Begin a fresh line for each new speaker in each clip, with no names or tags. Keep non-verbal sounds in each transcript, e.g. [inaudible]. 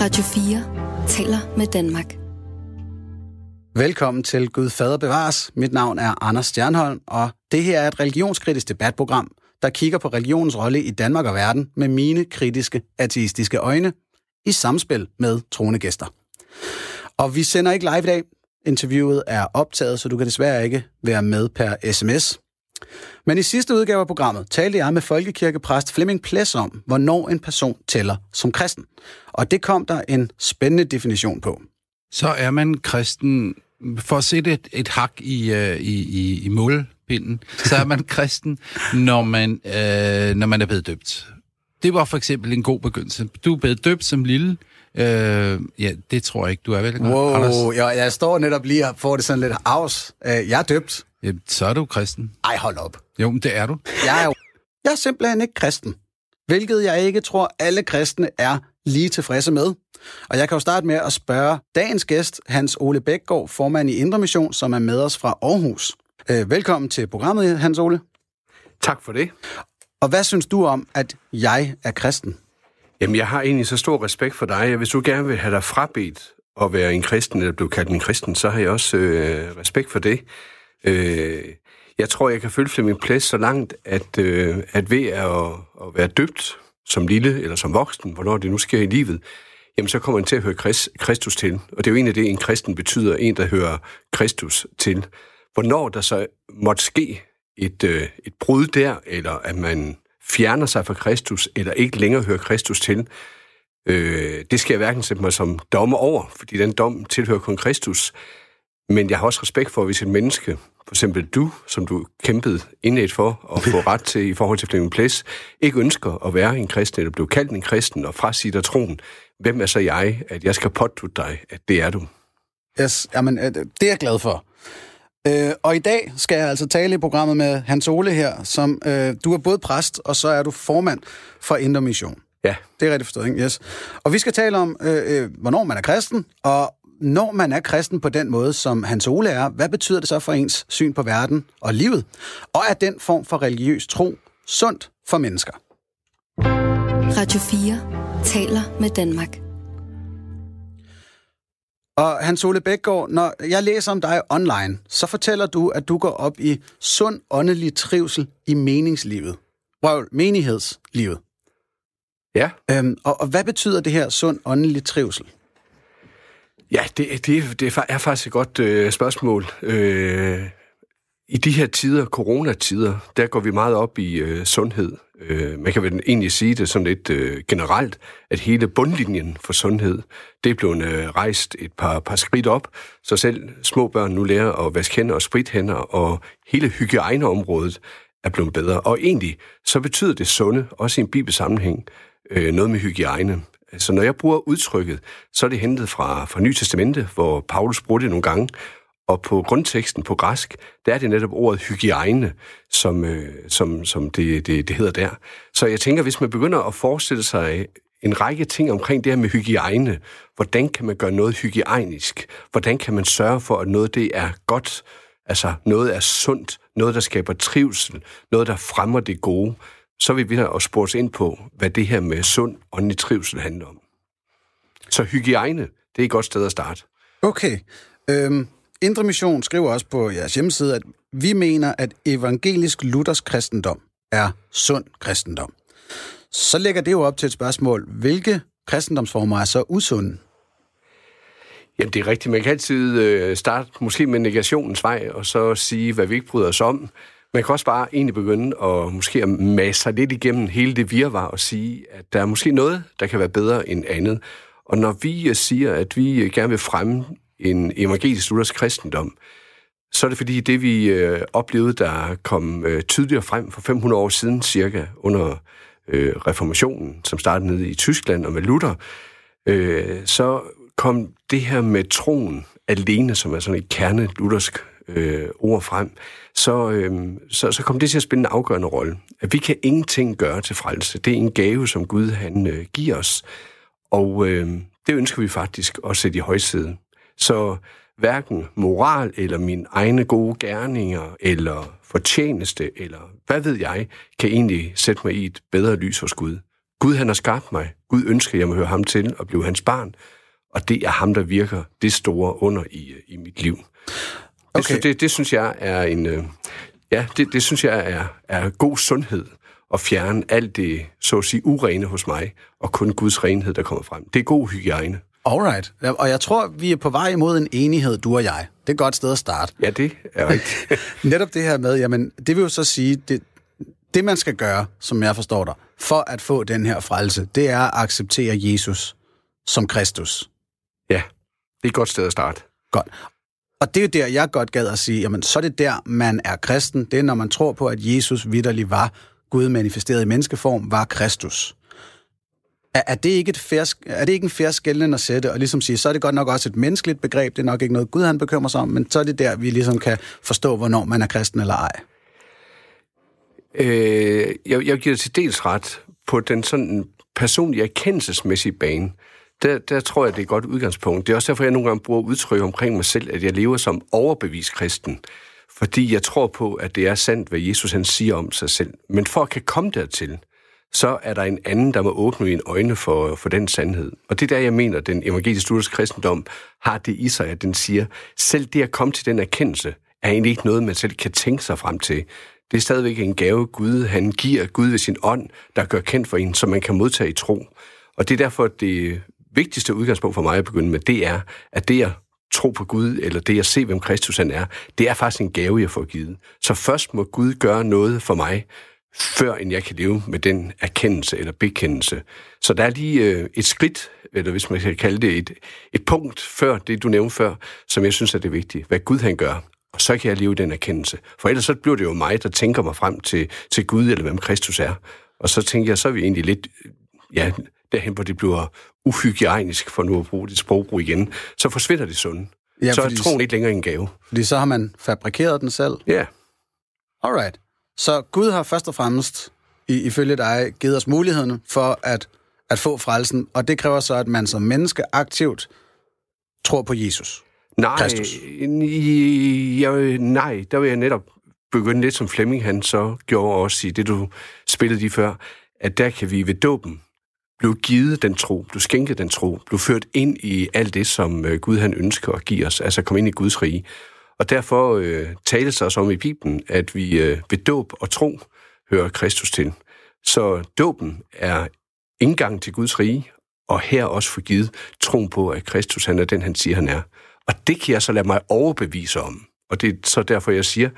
Radio 4 taler med Danmark.
Velkommen til Gud Fader Bevares. Mit navn er Anders Stjernholm, og det her er et religionskritisk debatprogram, der kigger på religionens rolle i Danmark og verden med mine kritiske, ateistiske øjne i samspil med troende gæster. Og vi sender ikke live i dag. Interviewet er optaget, så du kan desværre ikke være med per sms. Men i sidste udgave af programmet talte jeg med folkekirkepræst Flemming Ples om, hvornår en person tæller som kristen. Og det kom der en spændende definition på.
Så er man kristen, for at sætte et, et hak i, uh, i, i, i målpinden, så er man kristen, når man, uh, når man er blevet døbt. Det var for eksempel en god begyndelse. Du er blevet døbt som lille, Øh, ja, det tror jeg ikke, du er vel?
Wow, jeg, jeg står netop lige og får det sådan lidt afs. Øh, jeg er døbt.
Jamen, så er du kristen.
Ej, hold op.
Jo, men det er du.
Jeg er, jo, jeg er simpelthen ikke kristen. Hvilket jeg ikke tror, alle kristne er lige tilfredse med. Og jeg kan jo starte med at spørge dagens gæst, Hans Ole Bækgaard, formand i Indre Mission, som er med os fra Aarhus. Øh, velkommen til programmet, Hans Ole.
Tak for det.
Og hvad synes du om, at jeg er kristen?
Jamen, jeg har egentlig så stor respekt for dig. Hvis du gerne vil have dig frabedt at være en kristen, eller blive kaldt en kristen, så har jeg også øh, respekt for det. Øh, jeg tror, jeg kan følge min plads så langt, at, øh, at ved at, at være døbt som lille eller som voksen, hvornår det nu sker i livet, jamen så kommer man til at høre Kristus til. Og det er jo en af det, en kristen betyder, en, der hører Kristus til. Hvornår der så måtte ske et, øh, et brud der, eller at man fjerner sig fra Kristus, eller ikke længere hører Kristus til, øh, det skal jeg hverken sætte mig som dommer over, fordi den dom tilhører kun Kristus. Men jeg har også respekt for, hvis et menneske, for eksempel du, som du kæmpede indlægt for at få [laughs] ret til i forhold til Flemming Plæs, ikke ønsker at være en kristen, eller blive kaldt en kristen og frasige dig troen. Hvem er så jeg, at jeg skal påtute dig, at det er du?
Yes, jamen, øh, det er jeg glad for. Øh, og i dag skal jeg altså tale i programmet med Hans Ole her, som øh, du er både præst, og så er du formand for Indre Mission.
Ja.
Det er rigtigt forstået, ikke? Yes. Og vi skal tale om, øh, øh, hvornår man er kristen, og når man er kristen på den måde, som Hans Ole er, hvad betyder det så for ens syn på verden og livet? Og er den form for religiøs tro sundt for mennesker?
Radio 4 taler med Danmark.
Og Hans Ole Bækgaard, når jeg læser om dig online, så fortæller du, at du går op i sund åndelig trivsel i meningslivet. Røv, menighedslivet.
Ja.
Øhm, og, og hvad betyder det her sund åndelig trivsel?
Ja, det, det, det er faktisk et godt øh, spørgsmål. Øh, I de her tider, coronatider, der går vi meget op i øh, sundhed. Øh, man kan vel egentlig sige det sådan lidt øh, generelt, at hele bundlinjen for sundhed, det er blevet øh, rejst et par, par skridt op, så selv små børn nu lærer at vaske hænder og sprit hænder, og hele hygiejneområdet er blevet bedre. Og egentlig, så betyder det sunde, også i en bibelsammenhæng, øh, noget med hygiejne. Så når jeg bruger udtrykket, så er det hentet fra, fra Nye Testamente, hvor Paulus bruger det nogle gange, og på grundteksten på græsk, der er det netop ordet hygiejne, som, øh, som, som det, det, det hedder der. Så jeg tænker, hvis man begynder at forestille sig en række ting omkring det her med hygiejne, hvordan kan man gøre noget hygiejnisk? Hvordan kan man sørge for, at noget det er godt, altså noget er sundt, noget der skaber trivsel, noget der fremmer det gode, så vil vi spore os ind på, hvad det her med sund åndelig trivsel handler om. Så hygiejne, det er et godt sted at starte.
Okay. Øhm, Indre Mission skriver også på jeres hjemmeside, at vi mener, at evangelisk luthersk kristendom er sund kristendom. Så lægger det jo op til et spørgsmål. Hvilke kristendomsformer er så usunde?
Jamen, det er rigtigt. Man kan altid øh, starte måske med negationens vej, og så sige, hvad vi ikke bryder os om. Man kan også bare egentlig begynde at måske at masse sig lidt igennem hele det virvar og sige, at der er måske noget, der kan være bedre end andet. Og når vi øh, siger, at vi øh, gerne vil fremme en evangelisk luthersk kristendom, så er det fordi det, vi øh, oplevede, der kom øh, tydeligere frem for 500 år siden cirka, under øh, reformationen, som startede nede i Tyskland og med Luther, øh, så kom det her med troen alene, som er sådan et kerne luthersk øh, ord frem, så, øh, så, så kom det til at spille en afgørende rolle. At vi kan ingenting gøre til frelse. Det er en gave, som Gud han øh, giver os. Og øh, det ønsker vi faktisk at sætte i højsæde. Så hverken moral eller mine egne gode gerninger eller fortjeneste eller hvad ved jeg, kan egentlig sætte mig i et bedre lys hos Gud. Gud han har skabt mig. Gud ønsker, at jeg må høre ham til og blive hans barn. Og det er ham, der virker det store under i, øh, i mit liv. Okay. Det, det, det synes jeg er en... Øh, ja, det, det synes jeg er, er god sundhed at fjerne alt det, så at sige, urene hos mig, og kun Guds renhed, der kommer frem. Det er god hygiejne.
Alright. Og jeg tror, vi er på vej imod en enighed, du og jeg. Det er et godt sted at starte.
Ja, det er [laughs] rigtigt.
Netop det her med, jamen, det vil jo så sige, det, det man skal gøre, som jeg forstår dig, for at få den her frelse, det er at acceptere Jesus som Kristus.
Ja, det er et godt sted at starte.
Godt. Og det er jo der, jeg godt gad at sige, jamen så er det der, man er kristen. Det er, når man tror på, at Jesus vidderlig var Gud manifesteret i menneskeform, var Kristus. Er, er, det ikke et fair, er det ikke en færre skældende at sætte, og ligesom sige, så er det godt nok også et menneskeligt begreb, det er nok ikke noget Gud, han bekymrer sig om, men så er det der, vi ligesom kan forstå, hvornår man er kristen eller ej.
Øh, jeg, jeg giver til dels ret på den sådan personlige erkendelsesmæssige bane. Der, der tror jeg, det er et godt udgangspunkt. Det er også derfor, jeg nogle gange bruger udtryk omkring mig selv, at jeg lever som overbevist kristen. Fordi jeg tror på, at det er sandt, hvad Jesus han siger om sig selv. Men for at kan komme dertil, så er der en anden, der må åbne mine øjne for, for den sandhed. Og det er der, jeg mener, den evangelisk lutherske kristendom har det i sig, at den siger, selv det at komme til den erkendelse, er egentlig ikke noget, man selv kan tænke sig frem til. Det er stadigvæk en gave, Gud han giver Gud ved sin ånd, der gør kendt for en, som man kan modtage i tro. Og det er derfor, det vigtigste udgangspunkt for mig at begynde med, det er, at det at tro på Gud, eller det at se, hvem Kristus han er, det er faktisk en gave, jeg får givet. Så først må Gud gøre noget for mig, før end jeg kan leve med den erkendelse eller bekendelse. Så der er lige øh, et skridt, eller hvis man kan kalde det et, et punkt før det, du nævnte før, som jeg synes er det vigtige. Hvad Gud han gør, og så kan jeg leve den erkendelse. For ellers så bliver det jo mig, der tænker mig frem til, til Gud, eller hvem Kristus er. Og så tænker jeg, så er vi egentlig lidt, ja, derhen, hvor det bliver uhygiejnisk, for nu at bruge det sprogbrug igen, så forsvinder det sunde. Ja, så er troen ikke længere en gave.
Fordi så har man fabrikeret den selv?
Ja.
Alright. Så Gud har først og fremmest, ifølge dig, givet os muligheden for at, at få frelsen, og det kræver så, at man som menneske aktivt tror på Jesus.
Nej, Kristus. Jeg, nej, der vil jeg netop begynde lidt som Flemming han så gjorde også i det, du spillede lige før, at der kan vi ved dåben blev givet den tro, blev skænket den tro, blev ført ind i alt det, som øh, Gud han ønsker at give os, altså komme ind i Guds rige. Og derfor øh, tales også om i Bibelen, at vi øh, ved dåb og tro hører Kristus til. Så dåben er indgang til Guds rige, og her også få givet troen på, at Kristus han er den, han siger, han er. Og det kan jeg så lade mig overbevise om. Og det er så derfor, jeg siger,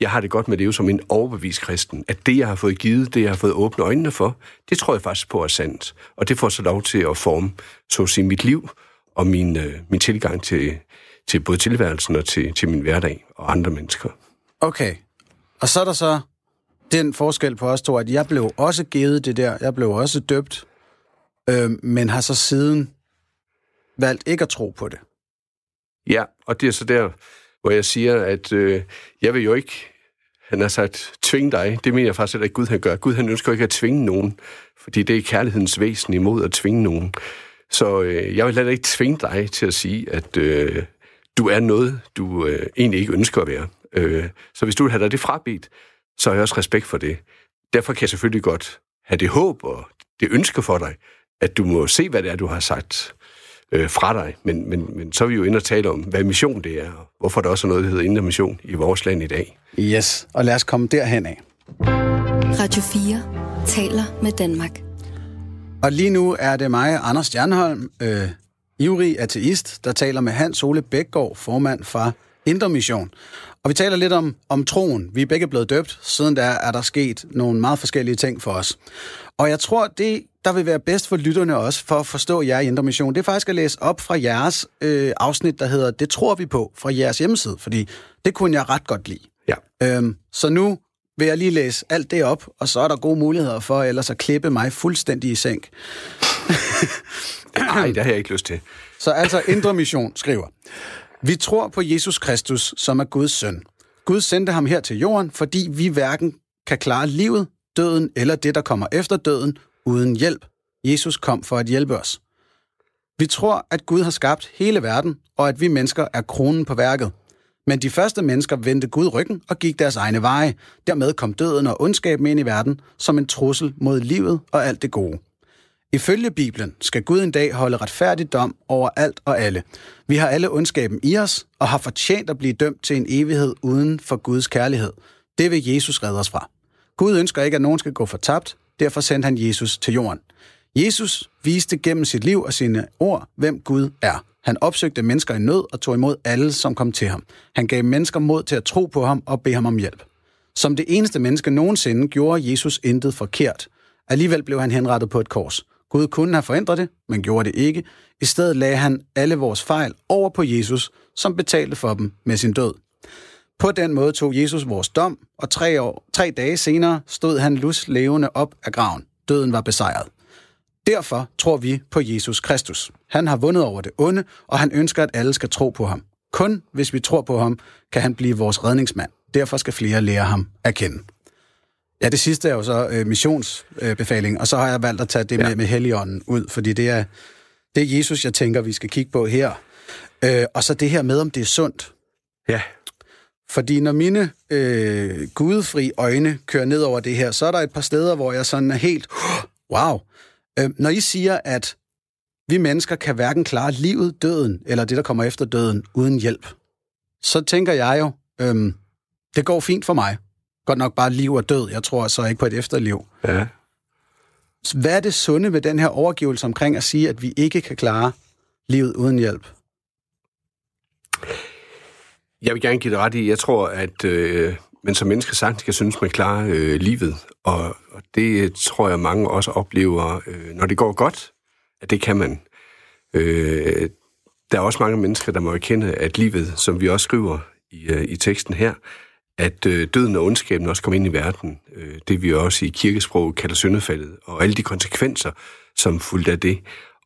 jeg har det godt med at leve som en overbevist kristen. At det, jeg har fået givet, det, jeg har fået åbne øjnene for, det tror jeg faktisk på er sandt. Og det får så lov til at forme, så at sige, mit liv og min, øh, min tilgang til, til både tilværelsen og til, til min hverdag og andre mennesker.
Okay. Og så er der så den forskel på os to, at jeg blev også givet det der, jeg blev også døbt, øh, men har så siden valgt ikke at tro på det.
Ja, og det er så der, hvor jeg siger, at øh, jeg vil jo ikke, han har sagt, tvinge dig. Det mener jeg faktisk at Gud han gør. Gud han ønsker ikke at tvinge nogen, fordi det er kærlighedens væsen imod at tvinge nogen. Så øh, jeg vil heller ikke tvinge dig til at sige, at øh, du er noget, du øh, egentlig ikke ønsker at være. Øh, så hvis du vil have dig det frabedt, så har jeg også respekt for det. Derfor kan jeg selvfølgelig godt have det håb og det ønske for dig, at du må se, hvad det er, du har sagt øh, fra dig. Men, men, men så er vi jo inde og tale om, hvad mission det er, og hvorfor der også er noget, der hedder indre mission i vores land i dag.
Yes, og lad os komme derhen af.
Radio 4 taler med Danmark.
Og lige nu er det mig, Anders Stjernholm, øh, ivrig ateist, der taler med Hans Ole Bækgaard, formand fra Indre Mission. Og vi taler lidt om, om troen. Vi er begge blevet døbt. Siden der er der sket nogle meget forskellige ting for os. Og jeg tror, det, der vil være bedst for lytterne også, for at forstå jer i Indre Mission, det er faktisk at læse op fra jeres øh, afsnit, der hedder Det tror vi på, fra jeres hjemmeside. Fordi det kunne jeg ret godt lide.
Ja.
Øhm, så nu vil jeg lige læse alt det op, og så er der gode muligheder for ellers at klippe mig fuldstændig i sænk. [laughs]
Nej, det har jeg ikke lyst til.
Så altså Indre Mission skriver, vi tror på Jesus Kristus, som er Guds søn. Gud sendte ham her til jorden, fordi vi hverken kan klare livet, døden eller det, der kommer efter døden, uden hjælp. Jesus kom for at hjælpe os. Vi tror, at Gud har skabt hele verden, og at vi mennesker er kronen på værket. Men de første mennesker vendte Gud ryggen og gik deres egne veje. Dermed kom døden og ondskaben ind i verden som en trussel mod livet og alt det gode. Ifølge Bibelen skal Gud en dag holde retfærdig dom over alt og alle. Vi har alle ondskaben i os og har fortjent at blive dømt til en evighed uden for Guds kærlighed. Det vil Jesus redde os fra. Gud ønsker ikke, at nogen skal gå fortabt, derfor sendte han Jesus til jorden. Jesus viste gennem sit liv og sine ord, hvem Gud er. Han opsøgte mennesker i nød og tog imod alle, som kom til ham. Han gav mennesker mod til at tro på ham og bede ham om hjælp. Som det eneste menneske nogensinde gjorde Jesus intet forkert. Alligevel blev han henrettet på et kors. Gud kunne have forandret det, men gjorde det ikke. I stedet lagde han alle vores fejl over på Jesus, som betalte for dem med sin død. På den måde tog Jesus vores dom, og tre, år, tre dage senere stod han lus levende op af graven. Døden var besejret. Derfor tror vi på Jesus Kristus. Han har vundet over det onde, og han ønsker, at alle skal tro på ham. Kun hvis vi tror på ham, kan han blive vores redningsmand. Derfor skal flere lære ham at kende. Ja, det sidste er jo så øh, missionsbefaling, øh, og så har jeg valgt at tage det ja. med, med Helligånden ud, fordi det er, det er Jesus, jeg tænker, vi skal kigge på her. Øh, og så det her med, om det er sundt.
Ja.
Fordi når mine øh, gudfri øjne kører ned over det her, så er der et par steder, hvor jeg sådan er helt, wow. Øh, når I siger, at vi mennesker kan hverken klare livet, døden, eller det, der kommer efter døden, uden hjælp, så tænker jeg jo, øh, det går fint for mig. Godt nok bare liv og død. Jeg tror så ikke på et efterliv.
Ja.
Hvad er det sunde ved den her overgivelse omkring at sige, at vi ikke kan klare livet uden hjælp?
Jeg vil gerne give dig ret i, jeg tror, at øh, man som menneske sagtens skal synes, man klarer øh, livet. Og, og det tror jeg, mange også oplever, øh, når det går godt, at det kan man. Øh, der er også mange mennesker, der må erkende, at livet, som vi også skriver i, øh, i teksten her, at øh, døden og ondskaben også kom ind i verden. Øh, det vi også i kirkesprog kalder syndefaldet, og alle de konsekvenser, som fulgte af det.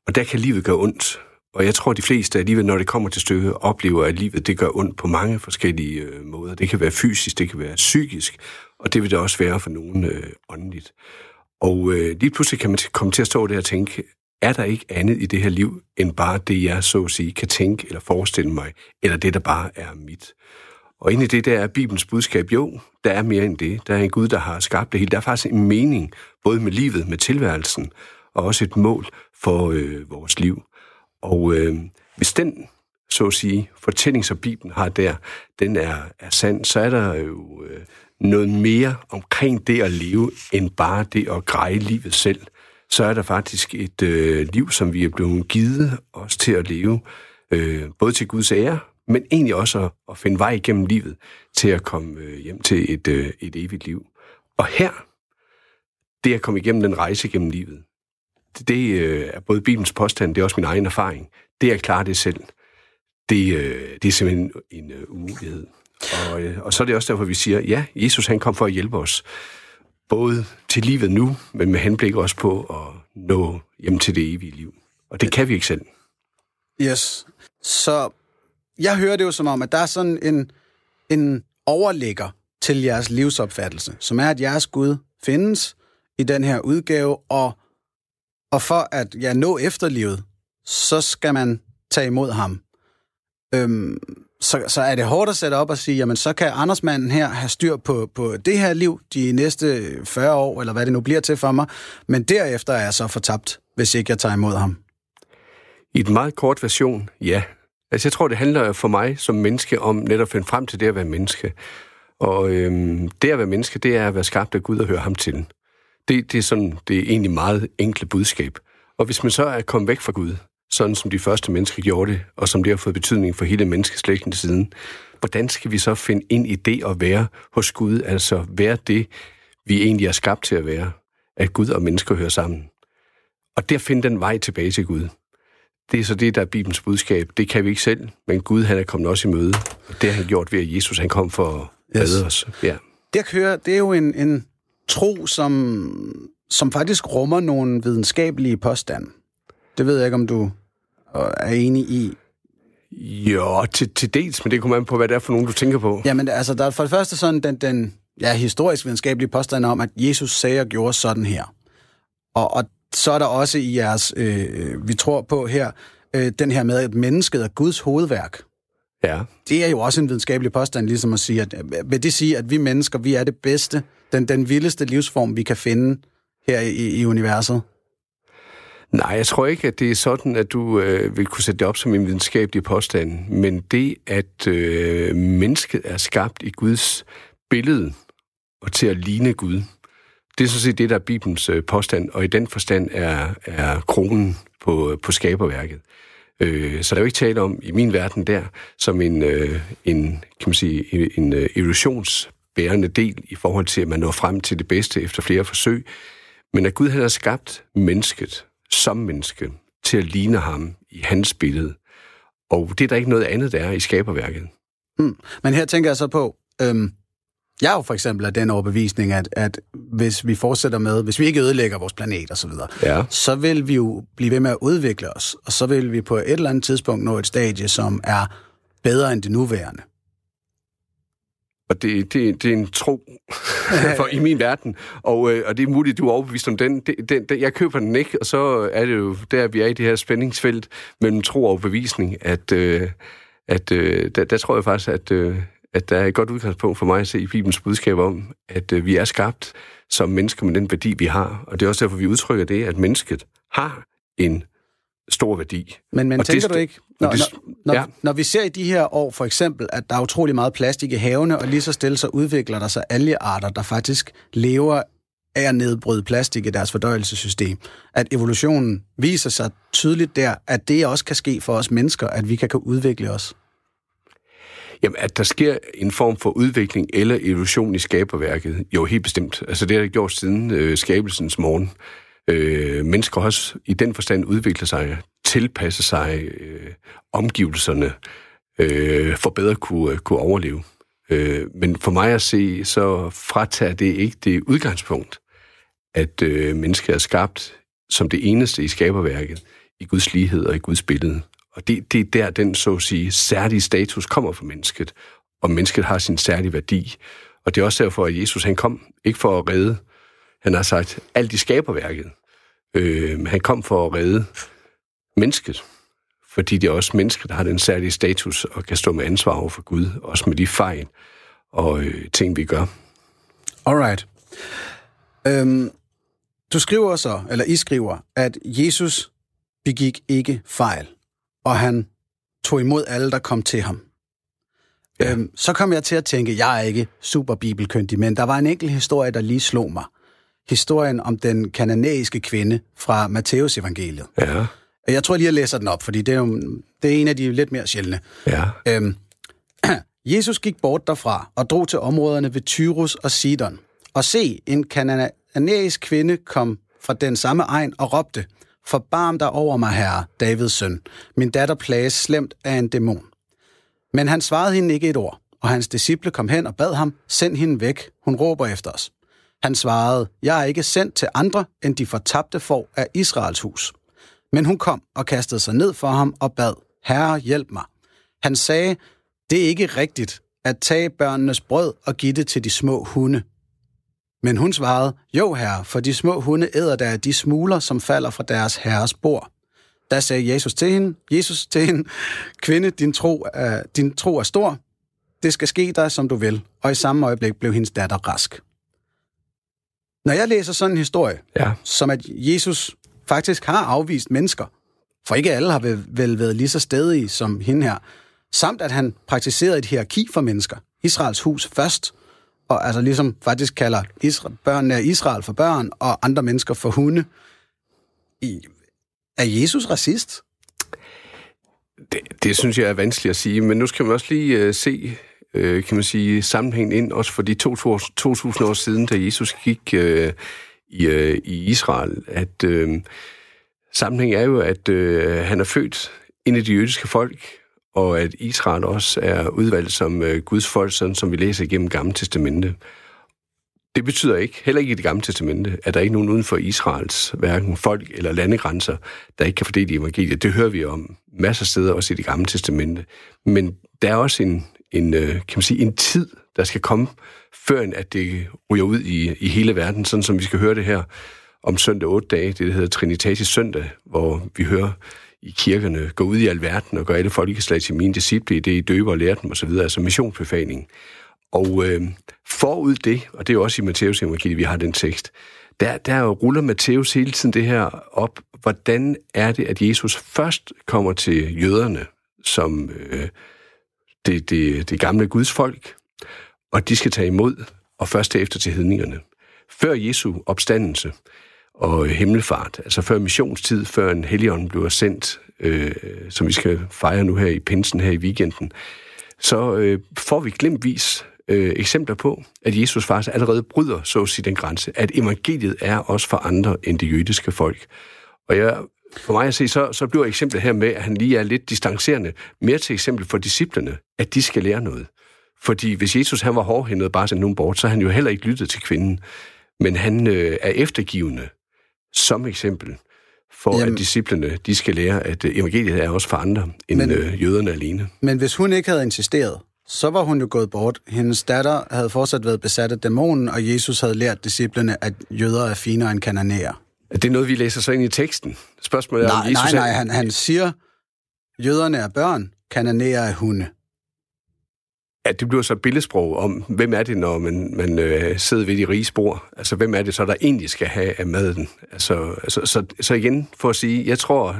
Og der kan livet gøre ondt. Og jeg tror, at de fleste alligevel, når det kommer til stykket, oplever, at livet det gør ondt på mange forskellige øh, måder. Det kan være fysisk, det kan være psykisk, og det vil det også være for nogen øh, åndeligt. Og øh, lige pludselig kan man komme til at stå der og tænke, er der ikke andet i det her liv, end bare det, jeg så at sige kan tænke eller forestille mig, eller det, der bare er mit? Og ind i det, der er Bibelens budskab, jo, der er mere end det. Der er en Gud, der har skabt det hele. Der er faktisk en mening, både med livet, med tilværelsen, og også et mål for øh, vores liv. Og øh, hvis den, så at sige, fortælling, som Bibelen har der, den er, er sand, så er der jo øh, noget mere omkring det at leve, end bare det at greje livet selv. Så er der faktisk et øh, liv, som vi er blevet givet os til at leve, øh, både til Guds ære, men egentlig også at, at finde vej igennem livet til at komme øh, hjem til et, øh, et evigt liv. Og her, det at komme igennem den rejse gennem livet, det, det øh, er både Bibelens påstand, det er også min egen erfaring. Det at klare det selv, det, øh, det er simpelthen en øh, umulighed. Og, øh, og så er det også derfor, vi siger, ja, Jesus han kom for at hjælpe os, både til livet nu, men med henblik også på at nå hjem til det evige liv. Og det kan vi ikke selv.
Yes. Så jeg hører det jo som om, at der er sådan en, en overligger til jeres livsopfattelse, som er, at jeres Gud findes i den her udgave, og, og for at ja, nå efterlivet, så skal man tage imod ham. Øhm, så, så er det hårdt at sætte op og sige, jamen så kan Andersmanden her have styr på, på det her liv de næste 40 år, eller hvad det nu bliver til for mig, men derefter er jeg så fortabt, hvis ikke jeg tager imod ham.
I den meget kort version, ja. Altså, jeg tror, det handler for mig som menneske om netop at finde frem til det at være menneske. Og øhm, det at være menneske, det er at være skabt af Gud og høre ham til. Det, det er sådan, det er egentlig meget enkle budskab. Og hvis man så er kommet væk fra Gud, sådan som de første mennesker gjorde det, og som det har fået betydning for hele menneskeslægten siden, hvordan skal vi så finde ind i det at være hos Gud, altså være det, vi egentlig er skabt til at være, at Gud og mennesker hører sammen. Og der finde den vej tilbage til Gud. Det er så det, der er Bibelens budskab. Det kan vi ikke selv, men Gud han er kommet også i møde. Og det har han gjort ved, at Jesus han kom for at redde yes. os. Ja.
Det, kører, det er jo en, en tro, som, som faktisk rummer nogle videnskabelige påstande. Det ved jeg ikke, om du er enig i.
Jo, til, til dels, men det kommer an på, hvad det er for nogen, du tænker på.
Jamen, altså, der er for det første sådan den, den ja, historisk videnskabelige påstand om, at Jesus sagde og gjorde sådan her. Og, og så er der også i jeres, øh, vi tror på her, øh, den her med, at mennesket er Guds hovedværk.
Ja.
Det er jo også en videnskabelig påstand, ligesom at sige, at vil det sige, at vi mennesker, vi er det bedste, den, den vildeste livsform, vi kan finde her i, i universet?
Nej, jeg tror ikke, at det er sådan, at du øh, vil kunne sætte det op som en videnskabelig påstand. Men det, at øh, mennesket er skabt i Guds billede og til at ligne Gud, det er sådan set det, der er Bibelens øh, påstand, og i den forstand er, er kronen på, øh, på skaberværket. Øh, så der er jo ikke tale om, i min verden der, som en, øh, en kan man sige, en, en øh, evolutionsbærende del i forhold til, at man når frem til det bedste efter flere forsøg, men at Gud har skabt mennesket som menneske til at ligne ham i hans billede. Og det er der ikke noget andet, der er i skaberværket.
Mm. Men her tænker jeg så på, øhm, jeg er jo for eksempel af den overbevisning, at, at hvis vi fortsætter med, hvis vi ikke ødelægger vores planet osv., så,
ja.
så vil vi jo blive ved med at udvikle os, og så vil vi på et eller andet tidspunkt nå et stadie, som er bedre end det nuværende.
Og det, det, det er en tro [laughs] for, i min verden. Og, øh, og det er muligt, du er overbevist om den. Det, den, den. Jeg køber den ikke, og så er det jo der, vi er i det her spændingsfelt mellem tro og overbevisning, at, øh, at øh, der, der tror jeg faktisk, at, øh, at der er et godt udgangspunkt for mig at se i Bibelens budskab om, at øh, vi er skabt som mennesker med den værdi, vi har. Og det er også derfor, vi udtrykker det, at mennesket har en stor værdi.
Men, men
Og
tænker
det-
du ikke, når,
det-
når,
ja.
når vi ser i de her år for eksempel, at der er utrolig meget plastik i havene, og lige så stille så udvikler der sig algearter, der faktisk lever af at nedbryde plastik i deres fordøjelsessystem. At evolutionen viser sig tydeligt der, at det også kan ske for os mennesker, at vi kan, kan udvikle os.
Jamen, at der sker en form for udvikling eller evolution i skaberværket, jo helt bestemt. Altså det har det gjort siden øh, skabelsens morgen. Øh, mennesker har også i den forstand udvikler sig, tilpasse sig øh, omgivelserne, øh, for bedre at kunne, øh, kunne overleve. Øh, men for mig at se, så fratager det ikke det udgangspunkt, at øh, mennesket er skabt som det eneste i skaberværket, i Guds lighed og i Guds billede. Og det, det er der, den så at sige særlige status kommer for mennesket, og mennesket har sin særlige værdi. Og det er også derfor, at Jesus han kom, ikke for at redde, han har sagt, alt i skaberværket. Øh, men han kom for at redde mennesket, fordi det er også mennesket, der har den særlige status og kan stå med ansvar over for Gud, også med de fejl og øh, ting, vi gør.
Alright. Øhm, du skriver så, eller I skriver, at Jesus begik ikke fejl, og han tog imod alle, der kom til ham.
Ja.
Øhm, så kom jeg til at tænke, jeg er ikke super bibelkyndig, men der var en enkelt historie, der lige slog mig. Historien om den kananæiske kvinde fra Matteus evangeliet.
Ja,
Jeg tror lige, jeg læser den op, fordi det er, jo, det er en af de lidt mere sjældne.
ja,
Øhm, [clears throat] Jesus gik bort derfra og drog til områderne ved Tyrus og Sidon. Og se, en kananæisk kvinde kom fra den samme egen og råbte, Forbarm dig over mig, herre, Davids søn. Min datter plages slemt af en dæmon. Men han svarede hende ikke et ord, og hans disciple kom hen og bad ham, send hende væk, hun råber efter os. Han svarede, jeg er ikke sendt til andre end de fortabte får af Israels hus. Men hun kom og kastede sig ned for ham og bad, Herre, hjælp mig. Han sagde, det er ikke rigtigt at tage børnenes brød og give det til de små hunde. Men hun svarede, jo herre, for de små hunde æder der de smuler, som falder fra deres herres bord. Da sagde Jesus til hende, Jesus til hende, kvinde, din tro, er, din tro er stor. Det skal ske dig, som du vil. Og i samme øjeblik blev hendes datter rask. Når jeg læser sådan en historie,
ja.
som at Jesus faktisk har afvist mennesker, for ikke alle har vel været lige så stedige som hende her, samt at han praktiserede et hierarki for mennesker. Israels hus først, og altså ligesom faktisk kalder Israel, børnene af Israel for børn, og andre mennesker for hunde. I, er Jesus racist?
Det, det synes jeg er vanskeligt at sige, men nu skal man også lige uh, se, uh, kan man sige, sammenhængen ind, også for de 2000 år siden, da Jesus gik uh, i, uh, i Israel, at uh, sammenhængen er jo, at uh, han er født ind i de jødiske folk, og at Israel også er udvalgt som øh, Guds folk, sådan som vi læser igennem Gamle Testamente. Det betyder ikke, heller ikke i det gamle testamente, at der ikke er nogen uden for Israels hverken folk eller landegrænser, der ikke kan fordele evangeliet. Det hører vi om masser af steder, også i det gamle testamente. Men der er også en, en, øh, kan man sige, en tid, der skal komme, før at det ryger ud i, i hele verden, sådan som vi skal høre det her om søndag 8 dage, det der hedder Trinitatis søndag, hvor vi hører i kirkerne gå ud i alverden og gøre alle folkeslag til mine disciple, det I døber og lærer dem osv., altså missionsbefaling. Og øh, forud det, og det er jo også i Matteus evangeliet, vi har den tekst, der, der ruller Matthæus hele tiden det her op. Hvordan er det, at Jesus først kommer til jøderne som øh, det, det, det gamle Guds folk, og de skal tage imod, og først efter til hedningerne. Før Jesu opstandelse og himmelfart, altså før missionstid, før en helligånd bliver sendt, øh, som vi skal fejre nu her i pinsen her i weekenden, så øh, får vi glemtvis øh, eksempler på, at Jesus faktisk allerede bryder, så at sige, den grænse, at evangeliet er også for andre end det jødiske folk. Og jeg, for mig at se, så, så bliver eksemplet her med, at han lige er lidt distancerende, mere til eksempel for disciplerne, at de skal lære noget. Fordi hvis Jesus han var hårdhændet og bare sendte nogen bort, så han jo heller ikke lyttet til kvinden. Men han øh, er eftergivende som eksempel for Jamen, at disciplene de skal lære, at øh, evangeliet er også for andre end men, øh, jøderne alene.
Men hvis hun ikke havde insisteret, så var hun jo gået bort. Hendes datter havde fortsat været besat af dæmonen, og Jesus havde lært disciplene, at jøder er finere end kananæer.
Er det noget, vi læser så ind i teksten? Spørgsmålet er,
nej,
om Jesus
nej, nej, han, han siger, jøderne er børn, kananæer er hunde
at det bliver så et billedsprog om, hvem er det, når man, man øh, sidder ved de rige spor? Altså, hvem er det så, der egentlig skal have af maden? Altså, altså, så, så igen, for at sige, jeg tror,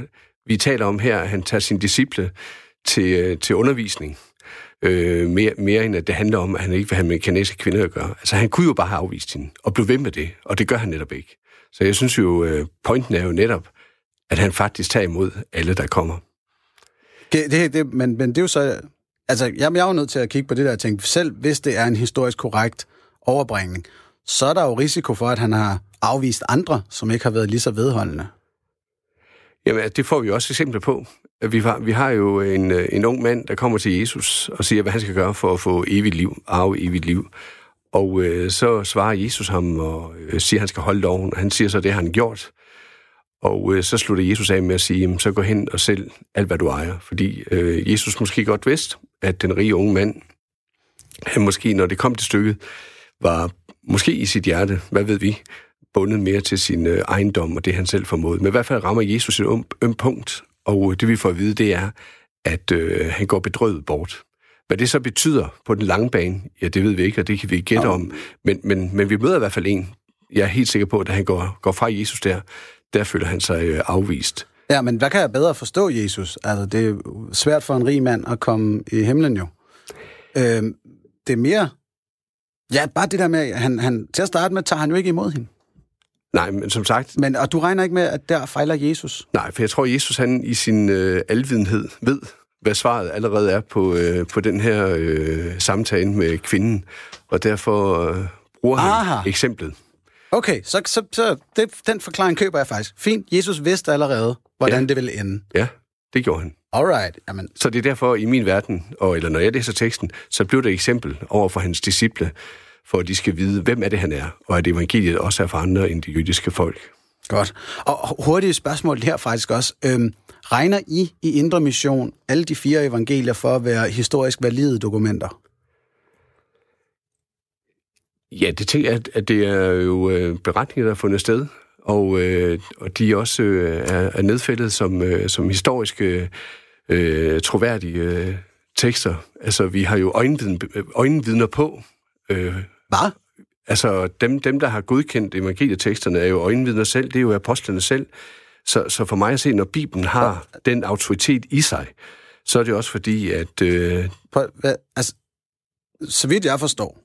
vi taler om her, at han tager sin disciple til, øh, til undervisning. Øh, mere, mere end at det handler om, at han ikke vil have med kinesiske kvinder at gøre. Altså, han kunne jo bare have afvist hende, og blive ved med det, og det gør han netop ikke. Så jeg synes jo, øh, pointen er jo netop, at han faktisk tager imod alle, der kommer.
Det, det, det, men, men det er jo så altså, jeg, jeg er jo nødt til at kigge på det der og tænke, selv hvis det er en historisk korrekt overbringning, så er der jo risiko for, at han har afvist andre, som ikke har været lige så vedholdende.
Jamen, det får vi også eksempler på. Vi har, vi har jo en, en ung mand, der kommer til Jesus og siger, hvad han skal gøre for at få evigt liv, arve evigt liv. Og øh, så svarer Jesus ham og øh, siger, at han skal holde loven, og han siger så, det har han gjort. Og øh, så slutter Jesus af med at sige, så gå hen og sælg alt, hvad du ejer. Fordi øh, Jesus måske godt vidste, at den rige unge mand, han måske, når det kom til stykket, var måske i sit hjerte, hvad ved vi, bundet mere til sin øh, ejendom og det, han selv formåede. Men i hvert fald rammer Jesus et øm, øm punkt, og det vi får at vide, det er, at øh, han går bedrøvet bort. Hvad det så betyder på den lange bane, ja, det ved vi ikke, og det kan vi gætte om. Men, men, men vi møder i hvert fald en, jeg er helt sikker på, at han går, går fra Jesus der, der føler han sig øh, afvist.
Ja, men hvad kan jeg bedre forstå Jesus? Altså, det er svært for en rig mand at komme i himlen jo. Øh, det er mere... Ja, bare det der med, at han, han, til at starte med, tager han jo ikke imod hende.
Nej, men som sagt...
Men, og du regner ikke med, at der fejler Jesus?
Nej, for jeg tror, Jesus han i sin øh, alvidenhed ved, hvad svaret allerede er på, øh, på den her øh, samtale med kvinden, og derfor øh, bruger Aha. han eksemplet.
Okay, så, så, så det, den forklaring køber jeg faktisk. Fint, Jesus vidste allerede, hvordan
Ja.
det ville ende.
Ja, det gjorde han.
Alright, jamen,
Så det er derfor i min verden, og eller når jeg læser teksten, så blev det et eksempel over for hans disciple, for at de skal vide, hvem er det, han er, og at evangeliet også er for andre end de jødiske folk.
godt. Og hurtigt spørgsmål her faktisk også. Øhm, regner I i Indre Mission alle de fire evangelier for at være historisk valide dokumenter?
Ja, det tænker jeg, at- at det er jo øh, beretninger, der er fundet sted, og, øh, og de også øh, er, er nedfældet som, øh, som historiske, øh, troværdige øh, tekster. Altså, vi har jo øjenviden, øjenvidner på. Øh,
Hvad?
altså, dem, dem, der har godkendt evangelieteksterne, er jo øjenvidner selv, det er jo apostlene selv. Så, så for mig at se, når Bibelen har den autoritet i sig, så er det også fordi, at... Øh,
hvad, altså, så vidt jeg forstår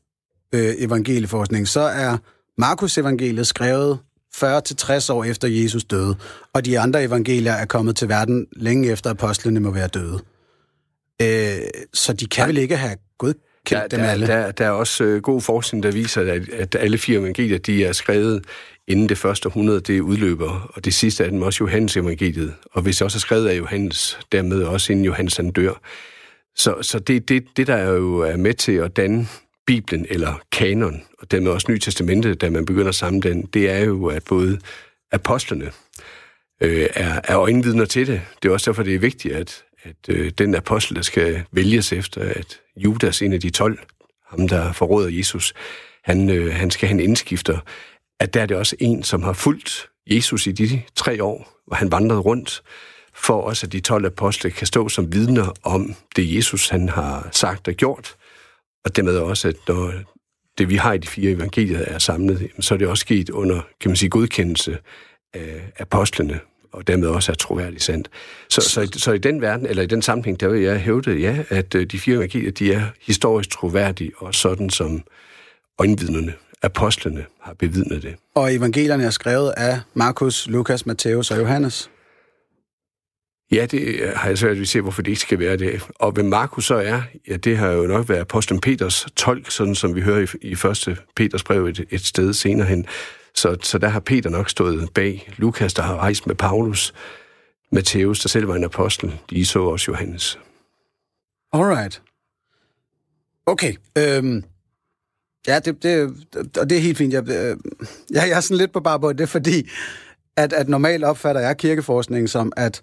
øh, evangelieforskning, så er Markus evangeliet skrevet 40-60 år efter Jesus døde, og de andre evangelier er kommet til verden længe efter apostlene må være døde. Øh, så de kan vel ikke have godkendt
der,
dem
der,
alle?
Der, der er også øh, god forskning, der viser, at, at alle fire evangelier, de er skrevet inden det første århundrede, det udløber, og det sidste af dem også Johannes evangeliet. Og hvis det også er skrevet af Johannes, dermed også inden Johannes han dør. Så, så det, det, det, der jo er med til at danne Bibelen, eller kanon, og dermed også Nye Testamente, da man begynder at samle den, det er jo, at både apostlene øh, er, er øjenvidner til det. Det er også derfor, det er vigtigt, at, at øh, den apostel, der skal vælges efter, at Judas, en af de 12, ham der forråder Jesus, han, øh, han skal have en indskifter, at der er det også en, som har fulgt Jesus i de tre år, hvor han vandrede rundt, for også at de 12 apostle kan stå som vidner om det Jesus, han har sagt og gjort, og dermed også, at når det vi har i de fire evangelier er samlet, så er det også sket under, kan man sige, godkendelse af apostlene, og dermed også er troværdigt sandt. Så, så, så i den verden, eller i den sammenhæng, der vil jeg hævde, ja, at øh, de fire evangelier, de er historisk troværdige, og sådan som øjenvidnerne, apostlene, har bevidnet det.
Og evangelierne er skrevet af Markus, Lukas, Matthæus og Johannes.
Ja, det øh, har jeg svært ved at se, hvorfor det ikke skal være det. Og hvem Markus så er, ja, det har jo nok været apostlen Peters tolk, sådan som vi hører i, i første Peters brev et, et sted senere hen. Så, så der har Peter nok stået bag. Lukas, der har rejst med Paulus. Matthæus, der selv var en apostel. De så også Johannes.
Alright. Okay. Øhm, ja, det, det, og det er helt fint. Jeg, øh, jeg, jeg er sådan lidt på bare på det, fordi at, at normalt opfatter jeg kirkeforskningen som, at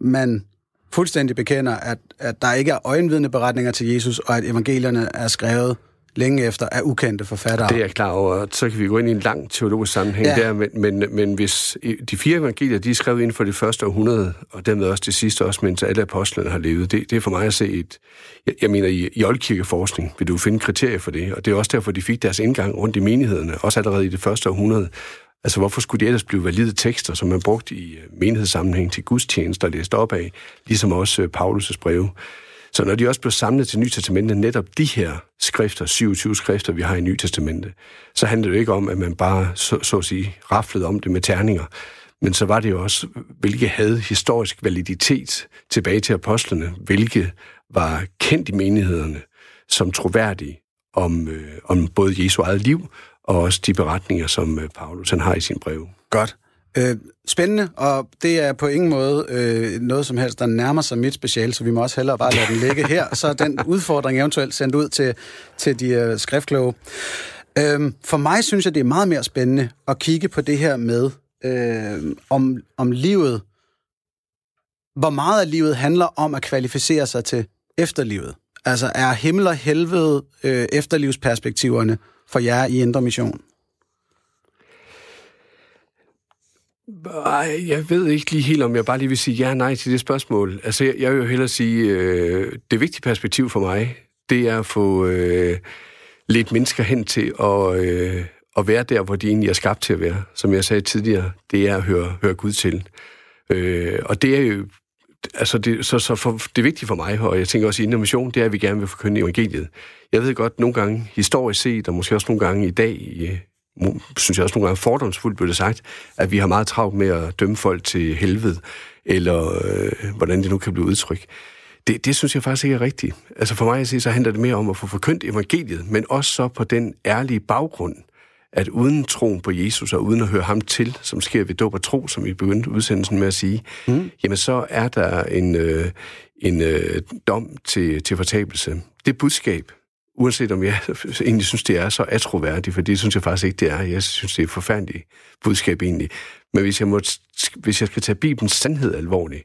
man fuldstændig bekender, at, at der ikke er øjenvidende beretninger til Jesus, og at evangelierne er skrevet længe efter af ukendte forfattere.
Det er jeg klar over. Så kan vi gå ind i en lang teologisk sammenhæng ja. der, men, men, men hvis de fire evangelier, de er skrevet inden for det første århundrede, og dermed også det sidste, også mens alle apostlene har levet, det, det er for mig at se et... Jeg, jeg mener, i, i oldkirkeforskning vil du finde kriterier for det, og det er også derfor, de fik deres indgang rundt i menighederne, også allerede i det første århundrede. Altså, hvorfor skulle de ellers blive valide tekster, som man brugte i øh, menighedssammenhæng til gudstjenester og læst op af, ligesom også øh, Paulus' breve? Så når de også blev samlet til Nye Testamente, netop de her skrifter, 27 skrifter, vi har i Nye Testamente, så handler det jo ikke om, at man bare, så, så at sige, raflede om det med terninger, men så var det jo også, hvilke havde historisk validitet tilbage til apostlene, hvilke var kendt i menighederne som troværdige om, øh, om både Jesu eget liv og også de beretninger, som øh, Paulus han har i sin brev.
Godt. Øh, spændende, og det er på ingen måde øh, noget som helst, der nærmer sig mit special, så vi må også hellere bare lade den ligge her, så er den udfordring eventuelt sendt ud til, til de øh, skriftkloge. Øh, for mig synes jeg, det er meget mere spændende at kigge på det her med, øh, om, om livet, hvor meget af livet handler om at kvalificere sig til efterlivet. Altså er himmel og helvede øh, efterlivsperspektiverne for jer i Indre Mission?
Jeg ved ikke lige helt, om jeg bare lige vil sige ja og nej til det spørgsmål. Altså, jeg, jeg vil jo hellere sige, øh, det vigtige perspektiv for mig, det er at få øh, lidt mennesker hen til at, øh, at være der, hvor de egentlig er skabt til at være. Som jeg sagde tidligere, det er at høre, høre Gud til. Øh, og det er jo altså det, så, så for, det vigtige for mig, og jeg tænker også i Mission, det er, at vi gerne vil forkynde evangeliet. Jeg ved godt, nogle gange historisk set, og måske også nogle gange i dag, i, synes jeg også nogle gange fordomsfuldt blev det sagt, at vi har meget travlt med at dømme folk til helvede, eller øh, hvordan det nu kan blive udtrykt. Det, det synes jeg faktisk ikke er rigtigt. Altså for mig at sige, så handler det mere om at få forkyndt evangeliet, men også så på den ærlige baggrund, at uden troen på Jesus og uden at høre ham til, som sker ved dåb og tro, som vi begyndte udsendelsen med at sige, mm. jamen så er der en, øh, en øh, dom til, til fortabelse. Det budskab, uanset om jeg [laughs] egentlig synes, det er så atroværdigt, for det synes jeg faktisk ikke, det er. Jeg synes, det er et forfærdeligt budskab egentlig. Men hvis jeg, må, hvis jeg skal tage Bibelens sandhed alvorligt,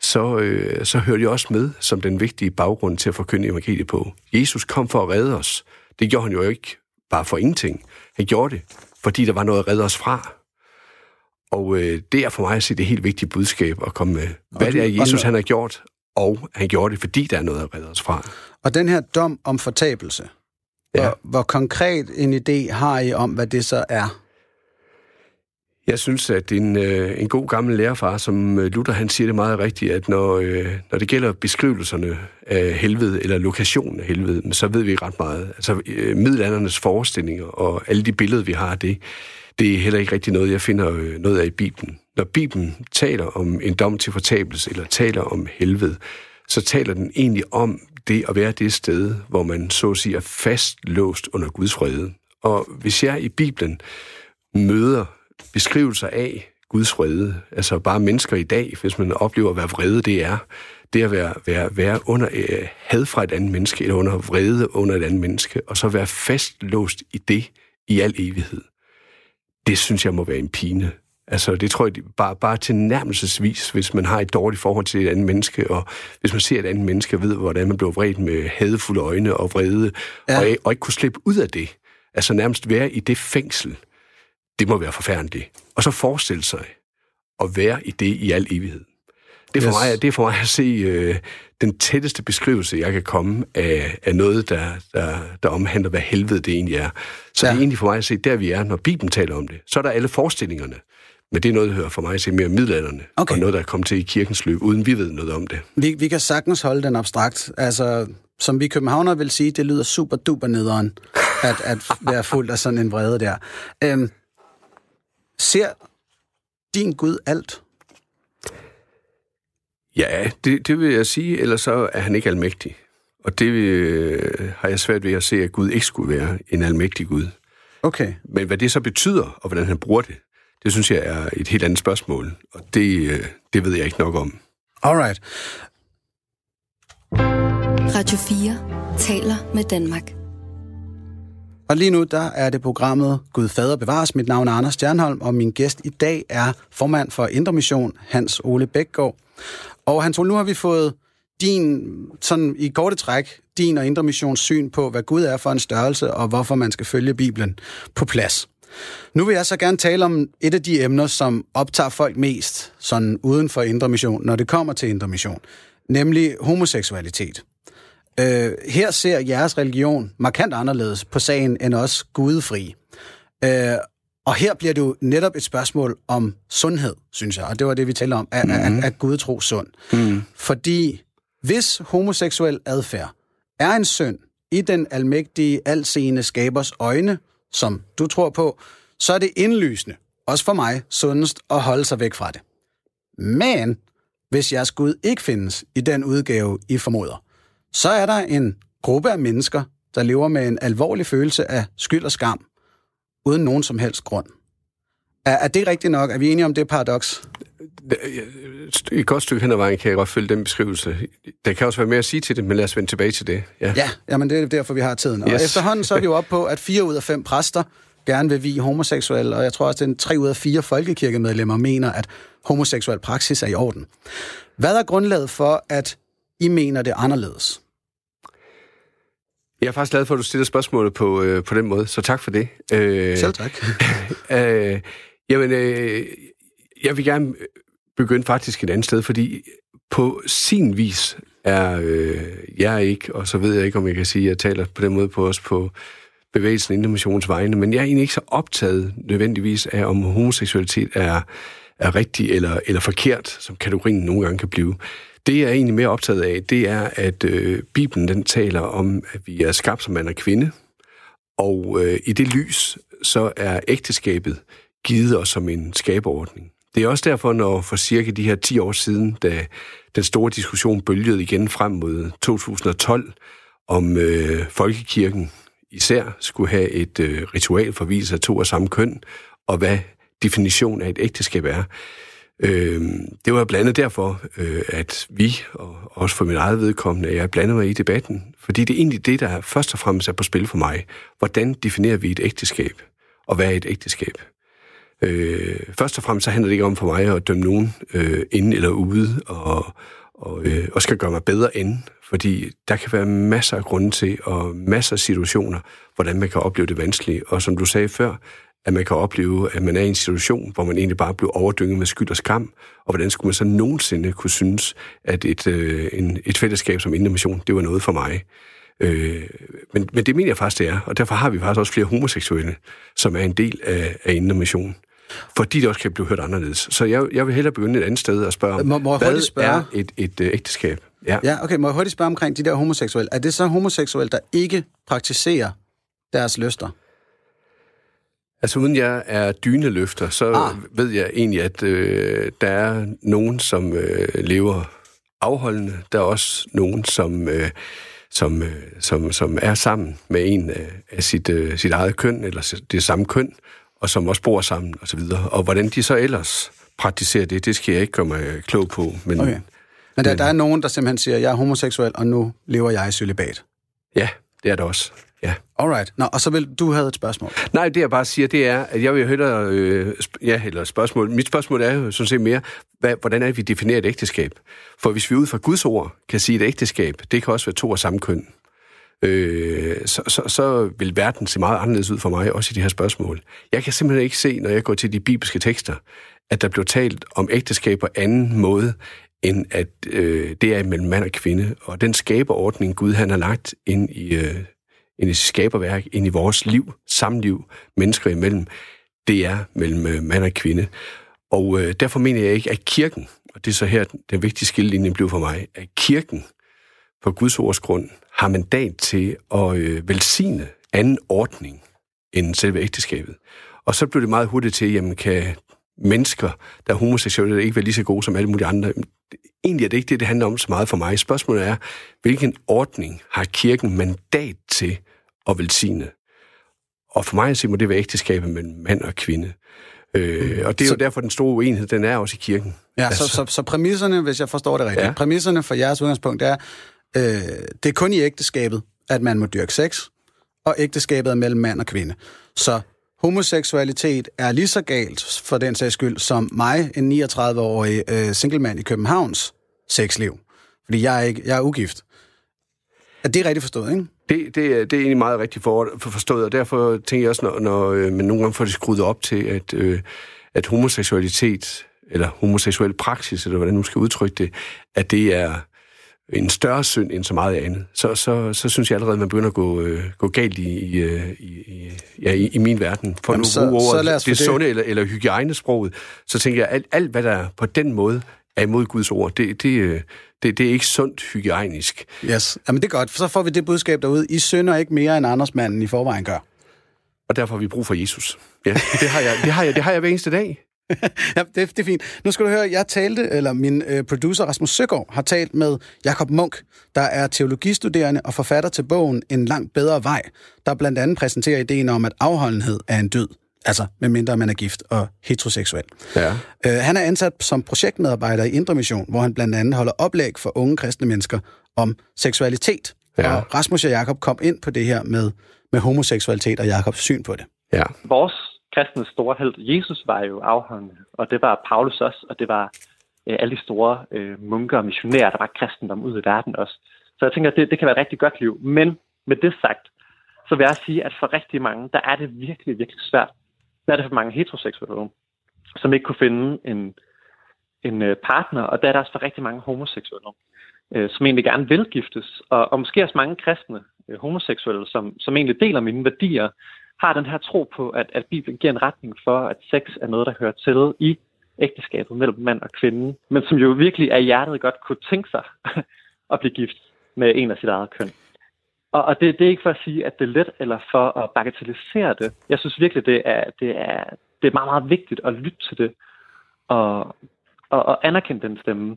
så, øh, så hører det også med som den vigtige baggrund til at forkynde evangeliet på. Jesus kom for at redde os. Det gjorde han jo ikke bare for ingenting. Han gjorde det, fordi der var noget at redde os fra. Og øh, det er for mig at se det helt vigtige budskab at komme med. Hvad det er, Jesus han har gjort, og han gjorde det, fordi der er noget at redde os fra.
Og den her dom om fortabelse, ja. hvor, hvor konkret en idé har I om, hvad det så er?
Jeg synes, at en, øh, en god gammel lærerfar, som øh, Luther, han siger det meget rigtigt, at når, øh, når det gælder beskrivelserne af helvede, eller lokationen af helvede, så ved vi ret meget. Altså øh, middelaldernes forestillinger og alle de billeder, vi har af det, det er heller ikke rigtig noget, jeg finder øh, noget af i Bibelen. Når Bibelen taler om en dom til fortabelse, eller taler om helvede, så taler den egentlig om det at være det sted, hvor man så at sige er fastlåst under Guds fred. Og hvis jeg i Bibelen møder beskrivelser af Guds vrede. Altså bare mennesker i dag, hvis man oplever, hvad vrede det er, det at være, være, være under øh, had fra et andet menneske, eller under vrede under et andet menneske, og så være fastlåst i det i al evighed. Det synes jeg må være en pine. Altså, det tror jeg bare, bare til nærmelsesvis, hvis man har et dårligt forhold til et andet menneske, og hvis man ser et andet menneske og ved, hvordan man bliver vredt med hadefulde øjne og vrede, ja. og, og ikke kunne slippe ud af det. Altså nærmest være i det fængsel, det må være forfærdeligt. Og så forestille sig at være i det i al evighed. Det er for,
Yes.
mig, det er for mig at se øh, den tætteste beskrivelse, jeg kan komme af, af noget, der, der, der omhandler, hvad helvede det egentlig er. Så
Ja.
det er egentlig for mig at se, der vi er, når Bibelen taler om det. Så er der alle forestillingerne. Men det er noget, der hører for mig at se mere middelalderne.
Okay.
Og noget, der er kommet til i kirkens løb, uden vi ved noget om det.
Vi, vi kan sagtens holde den abstrakt. Altså, som vi københavnere vil sige, det lyder super duper nederen, at, at være fuld af sådan en vrede der. Øhm, ser din Gud alt?
Ja, det, det vil jeg sige, ellers så er han ikke almægtig. Og det øh, har jeg svært ved at se, at Gud ikke skulle være en almægtig Gud.
Okay.
Men hvad det så betyder, og hvordan han bruger det, det synes jeg er et helt andet spørgsmål. Og det, øh, det ved jeg ikke nok om.
Alright.
Radio 4 taler med Danmark.
Og lige nu, der er det programmet Gud Fader bevares. Mit navn er Anders Stjernholm, og min gæst i dag er formand for Indre Mission, Hans Ole Bækgaard. Og Hans Ole, nu har vi fået din, sådan i korte træk, din og Indre Missions syn på, hvad Gud er for en størrelse, og hvorfor man skal følge Bibelen på plads. Nu vil jeg så gerne tale om et af de emner, som optager folk mest, sådan uden for Indre Mission, når det kommer til Indre Mission, nemlig homoseksualitet. Øh, her ser jeres religion markant anderledes på sagen end os gudefri. Øh, og her bliver det jo netop et spørgsmål om sundhed, synes jeg. Og det var det, vi talte om. Er, mm. er, er Gud tro sund? Mm. Fordi hvis homoseksuel adfærd er en synd i den almægtige, alseende skabers øjne, som du tror på, så er det indlysende, også for mig, sundest at holde sig væk fra det. Men hvis jeres Gud ikke findes i den udgave, I formoder, så er der en gruppe af mennesker, der lever med en alvorlig følelse af skyld og skam, uden nogen som helst grund. Er, er det rigtigt nok? Er vi enige om det paradoks?
Et godt stykke hen ad vejen kan jeg godt følge den beskrivelse. Der kan også være mere at sige til det, men lad os vende tilbage til det. Ja.
Ja, jamen det er derfor, vi har tiden. Og
Yes.
efterhånden så er vi jo oppe på, at fire ud af fem præster gerne vil vi homoseksuelle, og jeg tror også, at tre ud af fire folkekirkemedlemmer mener, at homoseksuel praksis er i orden. Hvad er grundlaget for, at I mener det anderledes?
Jeg er faktisk glad for, at du stiller spørgsmålet på, øh, på den måde, så tak for det. Øh,
Selv tak. [laughs]
øh, jamen, øh, jeg vil gerne begynde faktisk et andet sted, fordi på sin vis er øh, jeg ikke, og så ved jeg ikke, om jeg kan sige, at jeg taler på den måde på os på bevægelsen Indre Missions vegne, men jeg er egentlig ikke så optaget nødvendigvis af, om homoseksualitet er, er rigtig eller, eller forkert, som kategorien nogle gange kan blive. Det, jeg er egentlig mere optaget af, det er, at øh, Bibelen den taler om, at vi er skabt som mand og kvinde, og øh, i det lys, så er ægteskabet givet os som en skabeordning. Det er også derfor, når for cirka de her 10 år siden, da den store diskussion bølgede igen frem mod 2012, om øh, folkekirken især skulle have et øh, ritual for vielse af to af samme køn, og hvad definition af et ægteskab er. Øh, det var blandt andet derfor, øh, at vi, og også for min eget vedkommende, jeg blandede mig i debatten. Fordi det er egentlig det, der først og fremmest er på spil for mig. Hvordan definerer vi et ægteskab? Og hvad er et ægteskab? Øh, først og fremmest så handler det ikke om for mig at dømme nogen øh, inde eller ude, og, og, øh, og skal gøre mig bedre end. Fordi der kan være masser af grunde til, og masser af situationer, hvordan man kan opleve det vanskeligt. Og som du sagde før, at man kan opleve, at man er i en situation, hvor man egentlig bare bliver overdynget med skyld og skam, og hvordan skulle man så nogensinde kunne synes, at et, øh, en, et fællesskab som Indre Mission, det var noget for mig. Øh, men, men det mener jeg faktisk, det er, og derfor har vi faktisk også flere homoseksuelle, som er en del af, af Indre Mission. Fordi det også kan blive hørt anderledes. Så jeg, jeg vil hellere begynde et andet sted og spørge,
Må- må jeg
hvad
spørge?
er et, et øh, ægteskab? Ja.
Ja, okay. Må jeg hurtigt spørge omkring de der homoseksuelle? Er det så homoseksuelle, der ikke praktiserer deres lyster?
Altså uden jeg er dyneløfter, så
Ah.
ved jeg egentlig, at øh, der er nogen, som øh, lever afholdende. Der er også nogen, som, øh, som, øh, som, som er sammen med en af, af sit, øh, sit eget køn, eller det samme køn, og som også bor sammen osv. Og, og hvordan de så ellers praktiserer det, det skal jeg ikke gøre mig klog på. Men
Okay. Men der, der er nogen, der simpelthen siger, jeg er homoseksuel, og nu lever jeg i celibat.
ja, det er det også. Ja.
Alright. Nå, og så vil du have et spørgsmål.
Nej, det jeg bare siger, det er, at jeg vil hellere... Øh, ja, eller spørgsmål. Mit spørgsmål er jo sådan set mere, hvad, hvordan er det, vi definerer et ægteskab? For hvis vi ud fra Guds ord kan sige, et ægteskab, det kan også være to af samme køn. Øh, så, så, så vil verden se meget anderledes ud for mig, også i de her spørgsmål. Jeg kan simpelthen ikke se, når jeg går til de bibelske tekster, at der blev talt om ægteskab på anden måde, end at øh, det er mellem mand og kvinde. Og den skaberordning, Gud han har lagt ind i, øh, ind i skaberværk, ind i vores liv, samliv, mennesker imellem, det er mellem øh, mand og kvinde. Og øh, derfor mener jeg ikke, at kirken, og det er så her, den vigtige skillelinje blev for mig, at kirken på Guds ords grund har mandat til at øh, velsigne anden ordning end selve ægteskabet. Og så blev det meget hurtigt til, jamen kan mennesker, der er homoseksuelle, ikke være lige så gode som alle mulige andre. Egentlig er det ikke det, det handler om så meget for mig. Spørgsmålet er, hvilken ordning har kirken mandat til at velsigne? Og for mig at må det være ægteskabet mellem mand og kvinde. Øh, og det er så, jo derfor, den store uenighed, den er også i kirken.
Ja, altså. så, så, så præmisserne, hvis jeg forstår det rigtigt, ja. præmisserne for jeres udgangspunkt er, øh, det er kun i ægteskabet, at man må dyrke sex, og ægteskabet er mellem mand og kvinde. Så homoseksualitet er lige så galt, for den sags skyld, som mig, en 39-årig øh, singlemand i Københavns sexliv. Fordi jeg er, ikke, jeg er ugift. Er det rigtigt forstået, ikke?
Det, det, er, det er egentlig meget rigtigt for, for forstået, og derfor tænker jeg også, når, når øh, man nogle gange får det skruet op til, at, øh, at homoseksualitet, eller homoseksuel praksis, eller hvordan man skal udtrykke det, at det er en større synd end så meget andet, så, så, så synes jeg allerede, at man begynder at gå, øh, gå galt i, i, øh, i, ja, i, i min verden. For Jamen, nu så, bruge ordet, det, det sunde eller, eller hygiejnesproget, så tænker jeg, alt, alt hvad der på den måde er imod Guds ord, det, det, øh, det, det er ikke sundt hygiejnisk.
Yes, Jamen, det er godt, så får vi det budskab derude. I synder ikke mere, end Anders manden i forvejen gør.
Og derfor har vi brug for Jesus. Ja, det har jeg, det har jeg, det har jeg hver eneste dag. [laughs]
ja, det, det er fint. Nu skal du høre, jeg talte, eller min øh, producer Rasmus Søgaard har talt med Jakob Munk, der er teologistuderende og forfatter til bogen En langt bedre vej, der blandt andet præsenterer ideen om, at afholdenhed er en død. Altså, medmindre man er gift og heteroseksuel.
Ja.
Øh, han er ansat som projektmedarbejder i Indre Mission, hvor han blandt andet holder oplæg for unge kristne mennesker om seksualitet. Ja. Og Rasmus og Jakob kom ind på det her med, med homoseksualitet og Jakobs syn på det.
Ja.
Vores kristnes store held, Jesus, var jo afholdende, og det var Paulus også, og det var øh, alle de store øh, munker og missionærer, der var kristendom ud i verden også. Så jeg tænker, at det, det kan være et rigtig godt liv. Men med det sagt, så vil jeg sige, at for rigtig mange, der er det virkelig, virkelig svært. Der er det for mange heteroseksuelle, som ikke kunne finde en, en øh, partner, og der er der også for rigtig mange homoseksuelle, øh, som egentlig gerne vil giftes, og, og måske også mange kristne øh, homoseksuelle, som, som egentlig deler mine værdier, har den her tro på, at, at Bibelen giver en retning for, at sex er noget, der hører til i ægteskabet mellem mand og kvinde, men som jo virkelig af hjertet godt kunne tænke sig [laughs] at blive gift med en af sit eget køn. Og, og det, det er ikke for at sige, at det er let, eller for at bagatellisere det. Jeg synes virkelig, det er, det er, det er meget, meget vigtigt at lytte til det, og, og, og anerkende den stemme.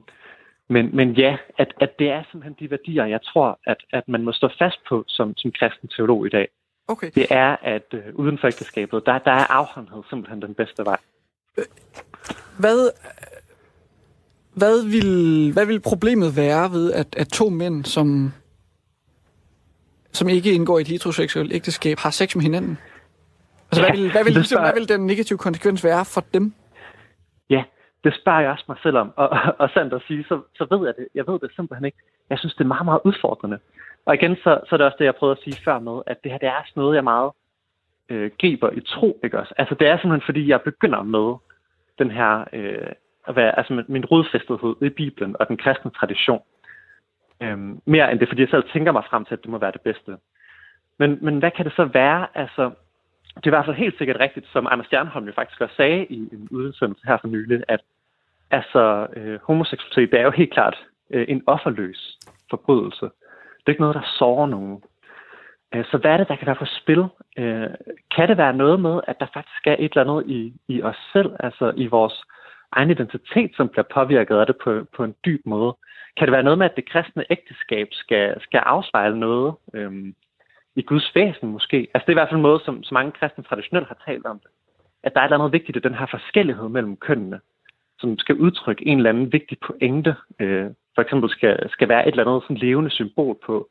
Men, men ja, at, at det er simpelthen de værdier, jeg tror, at, at man må stå fast på som, som kristen teolog i dag.
Okay.
Det er, at øh, uden for ægteskabet, der, der er afhåndhed simpelthen den bedste vej.
Hvad, hvad, vil, hvad vil problemet være ved, at, at to mænd, som, som ikke indgår i et heteroseksuelt ægteskab, har sex med hinanden? Altså, ja, hvad, vil, hvad, vil, ligesom, hvad vil den negative konsekvens være for dem?
Ja, det spørger jeg også mig selv om. Og, og, og sandt at sige, så, så ved jeg det. Jeg ved det simpelthen ikke. Jeg synes, det er meget, meget udfordrende. Og igen, så, så er det også det, jeg prøvede at sige før med, at det her det er sådan noget, jeg meget øh, griber i tro. Ikke også? Altså, det er simpelthen, fordi jeg begynder med den her, øh, at være, altså min rodfæstethed i Bibelen og den kristne tradition. Øhm, mere end det, fordi jeg selv tænker mig frem til, at det må være det bedste. Men, men hvad kan det så være? Altså, det er i hvert fald helt sikkert rigtigt, som Anders Stjernholm jo faktisk også sagde i en udsendelse her for nylig, at altså, øh, homoseksualitet, det er jo helt klart øh, en offerløs forbrydelse. Det er ikke noget, der sårer nogen. Øh, så hvad er det, der kan være på spil? Øh, kan det være noget med, at der faktisk er et eller andet i, i os selv, altså i vores egen identitet, som bliver påvirket af det på, på en dyb måde? Kan det være noget med, at det kristne ægteskab skal, skal afspejle noget øhm, i Guds væsen måske? Altså det er i hvert fald en måde, som, som mange kristne traditionelt har talt om det. At der er et eller andet vigtigt i den her forskellighed mellem kønnene, som skal udtrykke en eller anden vigtig pointe øh, for eksempel skal, skal være et eller andet sådan levende symbol på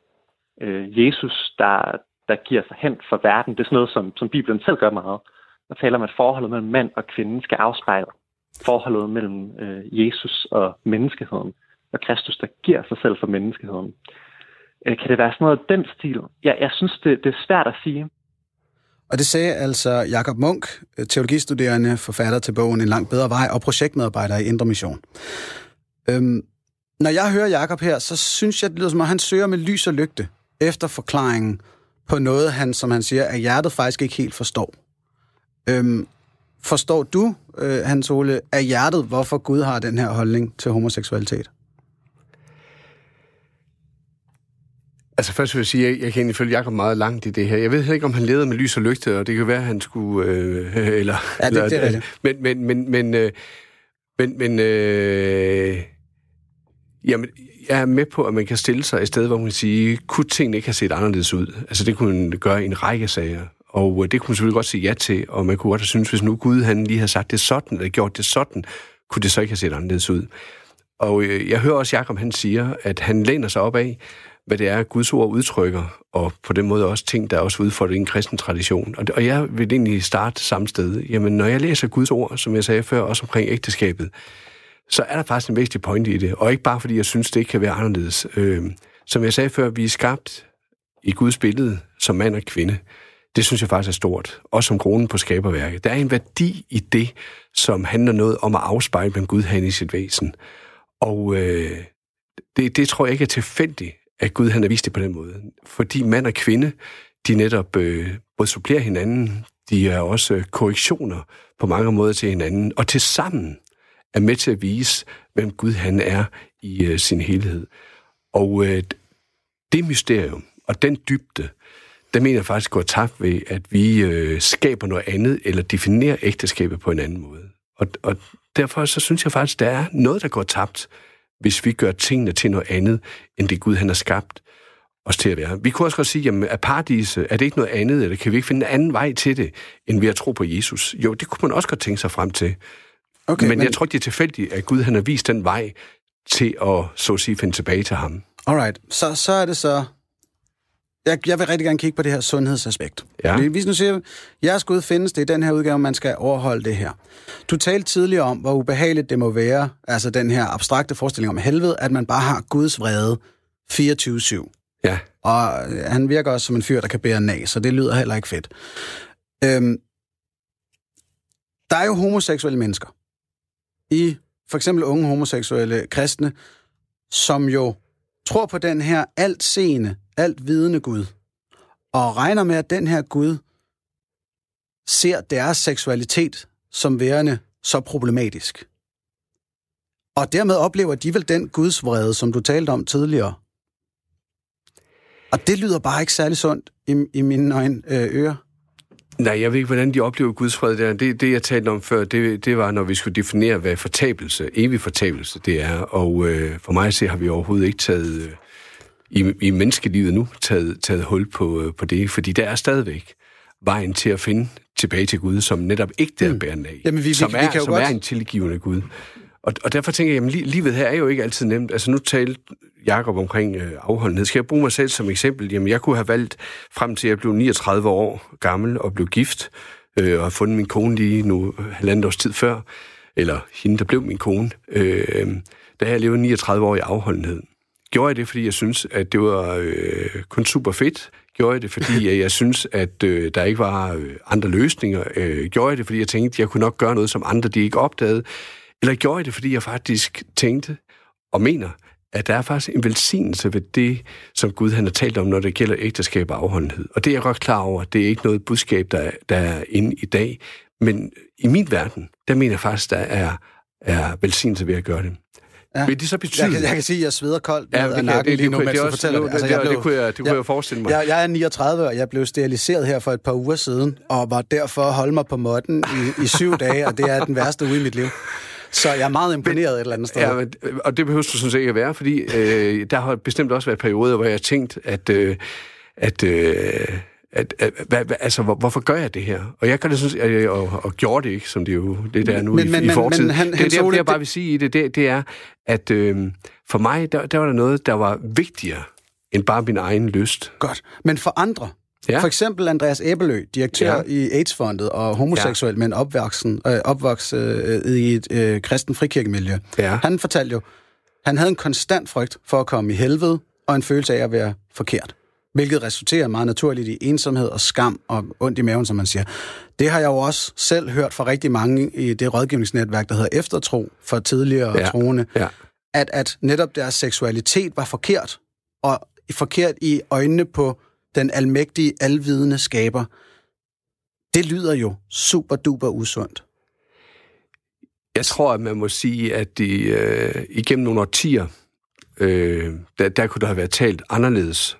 øh, Jesus, der, der giver sig hen for verden. Det er sådan noget, som, som Bibelen selv gør meget. Der taler om, at forholdet mellem mand og kvinde skal afspejle forholdet mellem øh, Jesus og menneskeheden, og Kristus, der giver sig selv for menneskeheden. Øh, kan det være sådan noget den stil? Ja, jeg synes, det, det er svært at sige.
Og det sagde altså Jakob Munk, øh, teologistuderende, forfatter til bogen En langt bedre vej og projektmedarbejder i Indre Mission. Øhm, Når jeg hører Jakob her, så synes jeg, det lyder som om, han søger med lys og lygte efter forklaringen på noget, han, som han siger, at hjertet faktisk ikke helt forstår. Øhm, forstår du, øh, Hans Ole, af hjertet, hvorfor Gud har den her holdning til homoseksualitet?
Altså først vil jeg sige, at jeg, kan følge Jacob meget langt i det her. Jeg ved ikke, om han levede med lys og lygte, og det kan være, at han skulle... Øh, [laughs] eller,
Ja, det-
eller,
det er rigtigt.
Men, men, men, men, øh, men, men øh, jamen, jeg er med på, at man kan stille sig et sted, hvor man kan sige, kunne tingene ikke have set anderledes ud? Altså det kunne man gøre i en række sager. Og øh, det kunne man selvfølgelig godt sige ja til, og man kunne godt have synes, hvis nu Gud han lige havde sagt det sådan, eller gjort det sådan, kunne det så ikke have set anderledes ud. Og øh, jeg hører også Jakob, han siger, at han læner sig op af, hvad det er, Guds ord udtrykker, og på den måde også ting, der er også udfordret i en kristen tradition. Og, og jeg vil egentlig starte samme sted. Jamen, når jeg læser Guds ord, som jeg sagde før, også omkring ægteskabet, så er der faktisk en vigtig pointe i det. Og ikke bare fordi jeg synes, det ikke kan være anderledes. Øh, som jeg sagde før, vi er skabt i Guds billede som mand og kvinde. Det synes jeg faktisk er stort. Også som kronen på skaberværket. Der er en værdi i det, som handler noget om at afspejle, hvem Gud har i sit væsen. Og øh, det, det tror jeg ikke er tilfældigt, at Gud han har vist det på den måde. Fordi mand og kvinde, de netop øh, både supplerer hinanden, de er også øh, korrektioner på mange måder til hinanden, og til sammen er med til at vise, hvem Gud han er i øh, sin helhed. Og øh, det mysterium og den dybde, der mener jeg faktisk går tabt ved, at vi øh, skaber noget andet, eller definerer ægteskabet på en anden måde. Og, og derfor så synes jeg faktisk, der er noget, der går tabt, hvis vi gør tingene til noget andet, end det Gud han har skabt os til at være. Vi kunne også godt sige, jamen er paradise, er det ikke noget andet, eller kan vi ikke finde en anden vej til det, end ved at tro på Jesus? Jo, det kunne man også godt tænke sig frem til. Okay, men, men jeg tror ikke, det er tilfældigt, at Gud han har vist den vej til at, så at sige, finde tilbage til ham.
Alright, så, så er det så... Jeg, jeg vil rigtig gerne kigge på det her sundhedsaspekt.
Ja.
Fordi Hvis nu siger, jeres Gud findes, det er den her udgave, man skal overholde det her. Du talte tidligere om, hvor ubehageligt det må være, altså den her abstrakte forestilling om helvede, at man bare har Guds vrede 24-7.
Ja,
Og øh, han virker også som en fyr, der kan bære nag, så det lyder heller ikke fedt. Øhm, der er jo homoseksuelle mennesker. I for eksempel unge homoseksuelle kristne, som jo tror på den her alt seende, alt vidende Gud, og regner med, at den her Gud ser deres seksualitet som værende så problematisk. Og dermed oplever de vel den Guds vrede, som du talte om tidligere. Og det lyder bare ikke særlig sundt i, i mine øjne, øh, ører.
Nej, jeg ved ikke, hvordan de oplever Guds fred der. Det, det jeg talte om før, det, det var, når vi skulle definere, hvad fortabelse, evig fortabelse det er. Og øh, for mig at se, har vi overhovedet ikke taget, øh, i, i menneskelivet nu, taget, taget hul på, øh, på det. Fordi der er stadigvæk vejen til at finde tilbage til Gud, som netop ikke der mm. bærer af.
Jamen, vi- vi-
som
vi
er,
kan jo
som
godt-
er en tilgivende Gud. Og, og derfor tænker jeg, li- livet her er jo ikke altid nemt. Altså nu talte Jakob omkring øh, afholdenhed. Skal jeg bruge mig selv som eksempel? Jamen jeg kunne have valgt frem til, at jeg blev 39 år gammel og blev gift, øh, og har fundet min kone lige nu øh, halvandet års tid før, eller hende, der blev min kone, øh, da jeg levede 39 år i afholdenhed. Gjorde jeg det, fordi jeg synes, at det var øh, kun super fedt? Gjorde jeg det, fordi [laughs] jeg synes, at øh, der ikke var øh, andre løsninger? Øh, gjorde jeg det, fordi jeg tænkte, at jeg kunne nok gøre noget, som andre de ikke opdagede? Eller gjorde jeg det, fordi jeg faktisk tænkte og mener, at der er faktisk en velsignelse ved det, som Gud han har talt om, når det gælder ægteskab og afholdenhed. Og det er jeg godt klar over. Det er ikke noget budskab, der, er- der er inde i dag. Men i min verden, der mener jeg faktisk, der er, er velsignelse ved at gøre det.
Ja.
Vil det så betyde...
Jeg kan, jeg kan sige, at jeg sveder koldt
Ja, kan-
nakken lige nu, mens du fortæller
det-
det.
det- det kunne jeg- det kunne jeg forestille mig.
Jeg, jeg er 39, og jeg blev steriliseret her for et par uger siden, og var derfor holde mig på måtten i, i syv dage, og det er den værste uge i mit liv. Så jeg er meget imponeret et eller andet sted.
Ja, men, og det behøver du sådan set ikke at være, fordi øh, der har bestemt også været perioder, hvor jeg har tænkt, at, øh, at, øh, at, at hvad, hvad, altså, hvor, hvorfor gør jeg det her? Og jeg kan da synes, at jeg, og, og gjorde det ikke, som det jo det der er nu
Men-
i,
men-
i
men-
fortiden.
men han-
det,
Hans
det, det, jeg bare
det-
vil sige i det, det, det er, at øh, for mig, der, der var der noget, der var vigtigere end bare min egen lyst.
Godt. Men for andre, ja. For eksempel Andreas Æbelø, direktør ja. I AIDS-fondet og homoseksuel, ja. men opvoksen, øh, opvokset øh, i et øh, kristen frikirkemiljø.
Ja.
Han fortalte jo, han havde en konstant frygt for at komme i helvede, og en følelse af at være forkert. Hvilket resulterer meget naturligt i ensomhed og skam og ondt i maven, som man siger. Det har jeg jo også selv hørt fra rigtig mange i det rådgivningsnetværk, der hedder Eftertro for tidligere. Ja. troende.
Ja.
at, at netop deres seksualitet var forkert, og forkert i øjnene på den almægtige, alvidende skaber. Det lyder jo super duper usundt.
Jeg tror, at man må sige, at de, øh, igennem nogle årtier, øh, der, der kunne der have været talt anderledes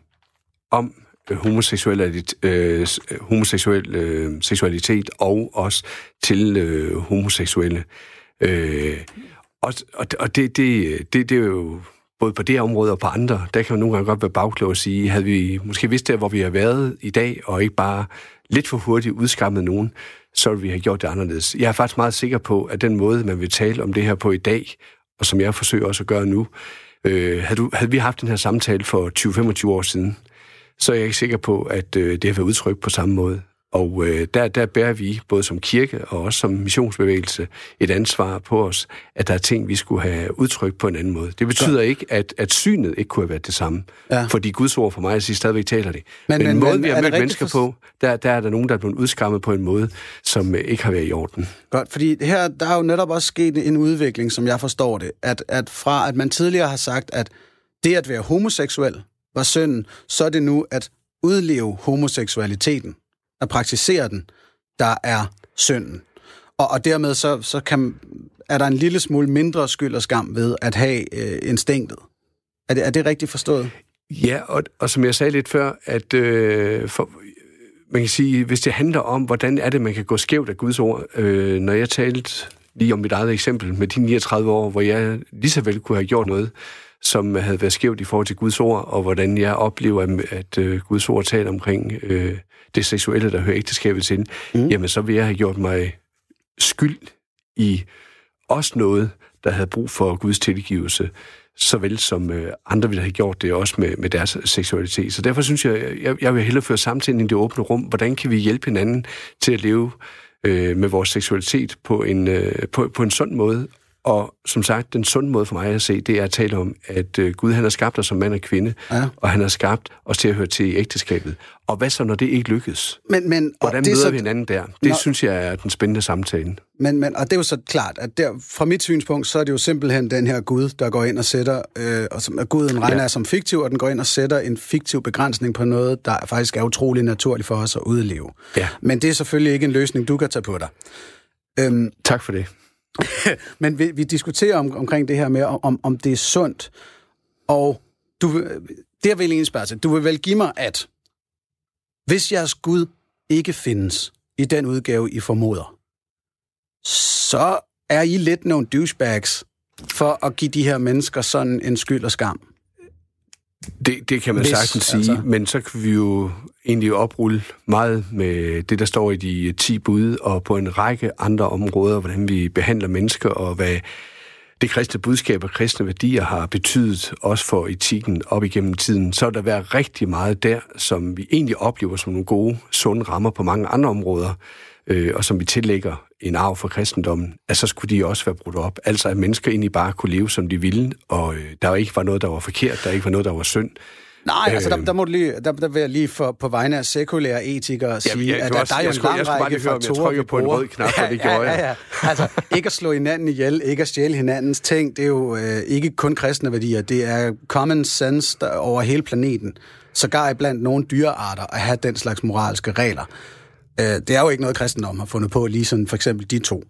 om øh, homoseksualitet, øh, øh, homoseksuel øh, seksualitet og også til øh, homoseksuelle. Øh, og og, og det, det, det, det er jo både på det område og på andre, der kan man nogle gange godt være bagklog og sige, havde vi måske vidst det, hvor vi har været i dag, og ikke bare lidt for hurtigt udskammet nogen, så ville vi have gjort det anderledes. Jeg er faktisk meget sikker på, at den måde, man vil tale om det her på i dag, og som jeg forsøger også at gøre nu, øh, havde, du, havde vi haft den her samtale for 20-25 år siden, så er jeg ikke sikker på, at øh, det har været udtrykt på samme måde. Og øh, der, der bærer vi, både som kirke og også som missionsbevægelse, et ansvar på os, at der er ting, vi skulle have udtrykt på en anden måde. Det betyder ikke, at, at synet ikke kunne have været det samme. Ja. Fordi Guds ord for mig at sige, stadigvæk taler det. Men, men, men måden, vi har mødt mennesker for... på, der, der er der nogen, der er blevet udskammet på en måde, som øh, ikke har været i orden.
Godt, fordi her der er jo netop også sket en udvikling, som jeg forstår det, at, at fra at man tidligere har sagt, at det at være homoseksuel var synden, så er det nu at udleve homoseksualiteten at praktisere den, der er synden. Og, og dermed så, så kan, er der en lille smule mindre skyld og skam ved at have øh, instinktet. Er det, er det rigtigt forstået?
Ja, og, og som jeg sagde lidt før, at øh, for, man kan sige, hvis det handler om, hvordan er det, man kan gå skævt af Guds ord, øh, når jeg talte lige om mit eget eksempel med de 39 år, hvor jeg lige så vel kunne have gjort noget, som havde været skævt i forhold til Guds ord, og hvordan jeg oplever, at, øh, Guds ord taler omkring øh, det seksuelle, der hører ægteskabet til, mm. jamen så vil jeg have gjort mig skyld i også noget, der havde brug for Guds tilgivelse, såvel som øh, andre ville have gjort det også med, med deres seksualitet. Så derfor synes jeg, jeg, jeg vil hellere føre samtalen i det åbne rum. Hvordan kan vi hjælpe hinanden til at leve øh, med vores seksualitet på en, øh, på, på en sund måde, og som sagt, den sunde måde for mig at se, det er at tale om, at øh, Gud han har skabt os som mand og kvinde, ja. og han har skabt os til at høre til i ægteskabet. Og hvad så, når det ikke lykkes? Men, men, Hvordan det møder så... vi hinanden der? Det Nå... synes jeg er den spændende samtale.
Men, men, og det er jo så klart, at der, fra mit synspunkt, så er det jo simpelthen den her Gud, der går ind og sætter, øh, og som, at Guden regner ja. som fiktiv, og den går ind og sætter en fiktiv begrænsning på noget, der faktisk er utrolig naturligt for os at udleve. Ja. Men det er selvfølgelig ikke en løsning, du kan tage på dig.
Øhm, tak for det. [laughs]
Men vi, vi diskuterer om, omkring det her med, om, om det er sundt. Og du, det vil egentlig spørge til. Du vil vel give mig, at hvis jeres Gud ikke findes i den udgave, I formoder, så er I lidt nogle douchebags for at give de her mennesker sådan en skyld og skam.
Det, det kan man Hvis, sagtens sige, altså. men så kan vi jo egentlig oprulle meget med det, der står i de 10 bud, og på en række andre områder, hvordan vi behandler mennesker, og hvad det kristne budskab og kristne værdier har betydet også for etikken op igennem tiden, så er der været rigtig meget der, som vi egentlig oplever som nogle gode, sunde rammer på mange andre områder, øh, og som vi tillægger en arv for kristendommen, at så skulle de også være brudt op. Altså at mennesker egentlig bare kunne leve, som de ville, og øh, der ikke var noget, der var forkert, der ikke var noget, der var synd.
Nej, øh, altså der, der, må du lige, der, der vil jeg lige for, på vegne af sekulære etikere sige, ja, at der, der er jo en lang række faktorer,
jeg på en rød knap, [laughs] ja, det gjorde
ja, ja, ja. Altså, ikke at slå hinanden ihjel, ikke at stjæle hinandens ting, det er jo øh, ikke kun kristne værdier, det er common sense der, over hele planeten. Sågar blandt nogle dyrearter at have den slags moralske regler. Øh, det er jo ikke noget, kristendom har fundet på, lige sådan for eksempel de to.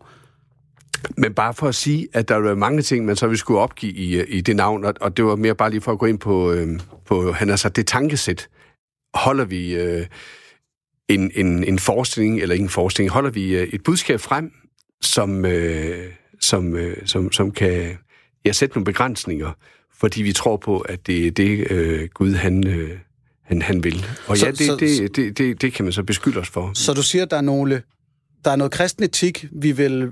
Men bare for at sige, at der er mange ting, man så vi skulle opgive i, øh, i det navn, og, og det var mere bare lige for at gå ind på, øh, på han har sagt, det tankesæt. Holder vi øh, en, en, en forestilling, eller ikke en forestilling, holder vi øh, et budskab frem, som, øh, som, øh, som, som kan ja, sætte nogle begrænsninger, fordi vi tror på, at det er det, øh, Gud han... Øh, han, han vil. Og så, ja, det, så, det, det, det, det kan man så beskylde os for.
Så du siger, at der er, nogle, der er noget kristen etik, vi vil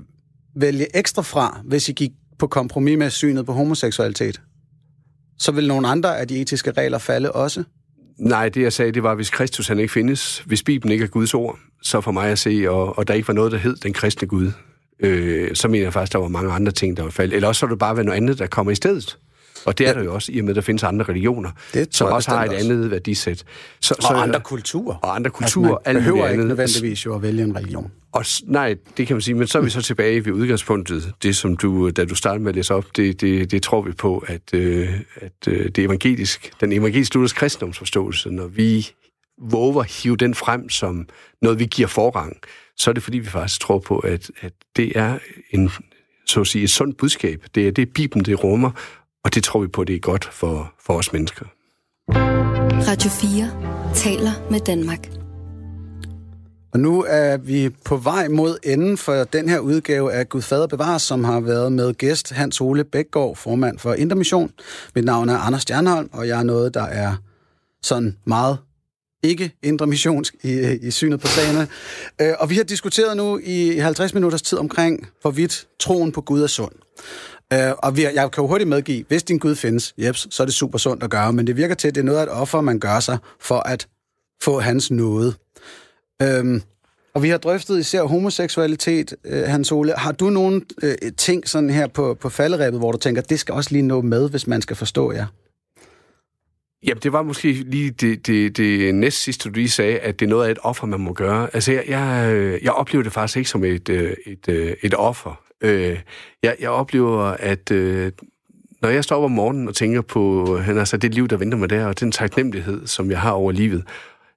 vælge ekstra fra, hvis I gik på kompromis med synet på homoseksualitet? Så vil nogle andre af de etiske regler falde også?
Nej, det jeg sagde, det var, hvis Kristus han ikke findes, hvis Bibelen ikke er Guds ord, så for mig at se, og, og der ikke var noget, der hed den kristne Gud, øh, så mener jeg faktisk, der var mange andre ting, der var faldet. Eller også så det bare være noget andet, der kommer i stedet. Og det er der jo også, i og med, at der findes andre religioner,
Det
som
jeg
også har et
bestemt
andet værdisæt. Så,
Og andre kulturer.
Og andre
Altså,
kulturer,
man
alt muligt
behøver ikke
andet.
nødvendigvis jo at vælge en religion.
Og, nej, det kan man sige, men så er vi så tilbage ved udgangspunktet. Det, som du, da du startede med at læse op, det, det, det tror vi på, at, øh, at øh, det evangelisk, den evangelisk luthersk kristendomsforståelse, når vi våger at hive den frem som noget, vi giver forrang, så er det fordi, vi faktisk tror på, at, at det er en, så at sige, et sundt budskab. Det er det, Bibelen det rummer, og det tror vi på, det er godt for, for os mennesker.
Radio 4 taler med Danmark.
Og nu er vi på vej mod enden for den her udgave af Gud Fader Bevares, som har været med gæst Hans Ole Bækgaard, formand for Intermission. Mit navn er Anders Stjernholm, og jeg er noget, der er sådan meget ikke indre missionsk i, i synet på sagerne. Øh, Og vi har diskuteret nu i 50 minutters tid omkring, hvorvidt troen på Gud er sund. Øh, Og vi, jeg kan jo hurtigt medgive, hvis din Gud findes, jeps, så er det super sundt at gøre, men det virker til, at det er noget af et offer, man gør sig for at få hans nåde. Øhm, og vi har drøftet især homoseksualitet, øh, Hans Ole. Har du nogle øh, ting sådan her på, på falderæbet, hvor du tænker, det skal også lige nå med, hvis man skal forstå jer?
Jamen, det var måske lige det, det, det næst sidste, du lige sagde, at det er noget af et offer, man må gøre. Altså, jeg, jeg, øh, jeg oplever det faktisk ikke som et, øh, et, øh, et offer. Jeg, jeg oplever, at når jeg står op om morgenen og tænker på han altså, det liv, der venter mig der, og den taknemmelighed, som jeg har over livet,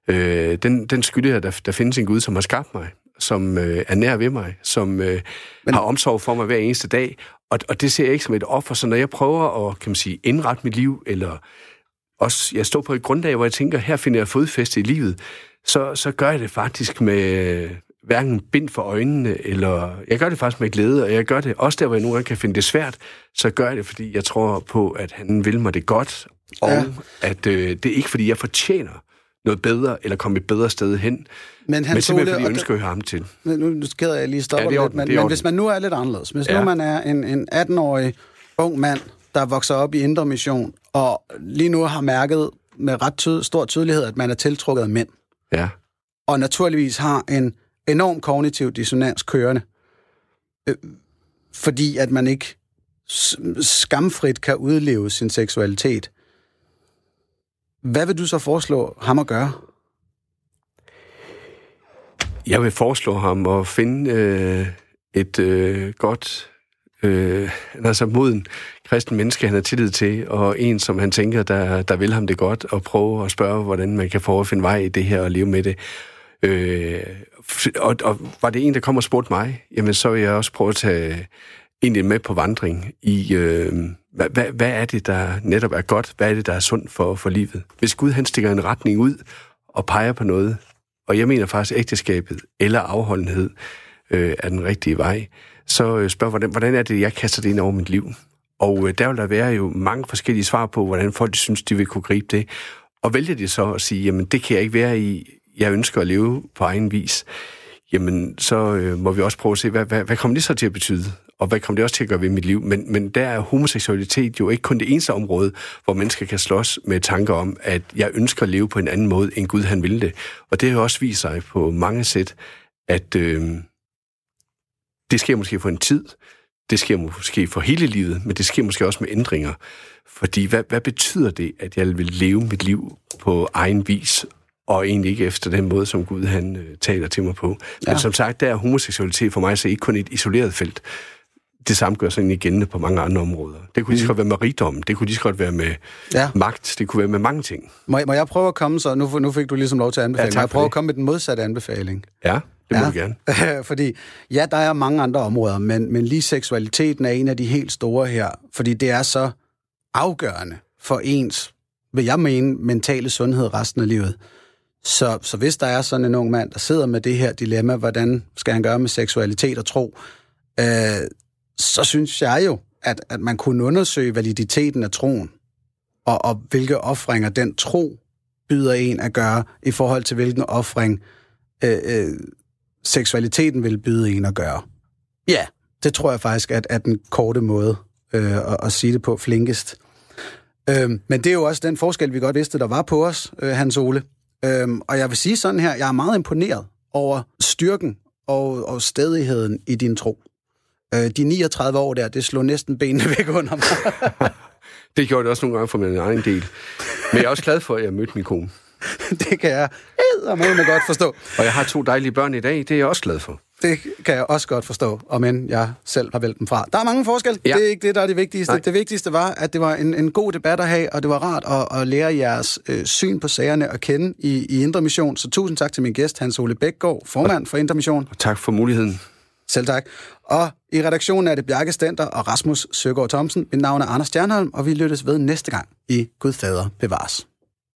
øh, den, den skylder jeg, der, der findes en Gud, som har skabt mig, som øh, er nær ved mig, som øh, Men... har omsorg for mig hver eneste dag. Og, og det ser jeg ikke som et offer, så når jeg prøver at kan man sige, indrette mit liv, eller også jeg står på et grundlag, hvor jeg tænker, her finder jeg fodfæste i livet, så, så gør jeg det faktisk med hverken bind for øjnene, eller jeg gør det faktisk med glæde, og jeg gør det også der, hvor jeg nogle gange kan finde det svært, så gør jeg det, fordi jeg tror på, at han vil mig det godt, og
Ja.
at øh, det er ikke, fordi jeg fortjener noget bedre, eller komme et bedre sted hen,
Men,
men
Hans
simpelthen, fordi jeg ønsker ham til.
Nu, nu sker jeg lige stopper
Ja,
lidt, men, men hvis man nu er lidt anderledes, hvis. Ja. nu man er en, en 18-årig ung mand, der vokser op i Indre Mission, og lige nu har mærket med ret tyd, stor tydelighed, at man er tiltrukket af mænd,
Ja.
og naturligvis har en enorm kognitiv dissonans kørende, øh, fordi at man ikke skamfrit kan udleve sin seksualitet. Hvad vil du så foreslå ham at gøre?
Jeg vil foreslå ham at finde øh, et øh, godt, øh, altså moden kristen menneske, han har tillid til, og en, som han tænker, der, der vil ham det godt, og prøve at spørge, hvordan man kan prøve at finde vej i det her og leve med det. Øh, og, og var det en, der kom og spurgte mig, jamen så vil jeg også prøve at tage egentlig med på vandring i, øh, hvad, hvad, hvad er det, der netop er godt? Hvad er det, der er sundt for, for livet? Hvis Gud han stikker en retning ud og peger på noget, og jeg mener faktisk, at ægteskabet eller afholdenhed øh, er den rigtige vej, så øh, spørger, hvordan, hvordan er det, jeg kaster det ind over mit liv? Og øh, der vil der være jo mange forskellige svar på, hvordan folk synes, de vil kunne gribe det. Og vælger de så at sige, jamen det kan jeg ikke være i, jeg ønsker at leve på egen vis, jamen så øh, må vi også prøve at se, hvad, hvad, hvad kommer det så til at betyde? Og hvad kommer det også til at gøre ved mit liv? Men, men der er homoseksualitet jo ikke kun det eneste område, hvor mennesker kan slås med tanker om, at jeg ønsker at leve på en anden måde, end Gud han ville det. Og det har jo også vist sig på mange sæt, at øh, det sker måske for en tid, det sker måske for hele livet, men det sker måske også med ændringer. Fordi hvad, hvad betyder det, at jeg vil leve mit liv på egen vis, og egentlig ikke efter den måde, som Gud han øh, taler til mig på. Men
Ja.
som sagt, der er homoseksualitet for mig så ikke kun et isoleret felt. Det samme gør sig egentlig gældende på mange andre områder. Det kunne lige så godt være med rigdom, det kunne lige så godt være med
Ja.
magt, det kunne være med mange ting.
Må, jeg- må jeg prøve at komme så? Nu, nu fik du ligesom lov til at anbefale.
Ja,
Må jeg
for
prøve
det.
at komme med den modsatte anbefaling?
Ja, det må
Ja.
gerne. [laughs]
fordi, ja, der er mange andre områder, men, men lige seksualiteten er en af de helt store her, fordi det er så afgørende for ens, vil jeg mene, mentale sundhed resten af livet. Så, så hvis der er sådan en ung mand, der sidder med det her dilemma, hvordan skal han gøre med seksualitet og tro, øh, så synes jeg jo, at, at man kunne undersøge validiteten af troen, og, og hvilke offringer den tro byder en at gøre, i forhold til hvilken offring øh, øh, seksualiteten vil byde en at gøre. Ja, det tror jeg faktisk at, at den korte måde øh, at, at sige det på flinkest. Øhm, men det er jo også den forskel, vi godt vidste, der var på os, øh, Hans Ole. Øhm, og jeg vil sige sådan her, jeg er meget imponeret over styrken og, og stedigheden i din tro. Øh, de 39 år der, det slog næsten benene væk under mig. [laughs]
det gjorde det også nogle gange for min egen del. Men jeg er også glad for, at jeg mødte min kone. [laughs]
det kan jeg med godt forstå.
Og jeg har to dejlige børn i dag, det er jeg også glad for.
Det kan jeg også godt forstå, og men jeg selv har valgt dem fra. Der er mange forskelle. Ja. Det er ikke det, der er det vigtigste. Nej. Det vigtigste var, at det var en, en god debat at have, og det var rart at, at lære jeres øh, syn på sagerne at kende i, i Indre Mission. Så tusind tak til min gæst, Hans Ole Bækgaard, formand for Indre Mission.
Og tak for muligheden.
Selv tak. Og i redaktionen er det Bjarke Stenter og Rasmus Søgaard Thomsen. Mit navn er Anders Stjernholm, og vi lyttes ved næste gang i Gud Fader bevares.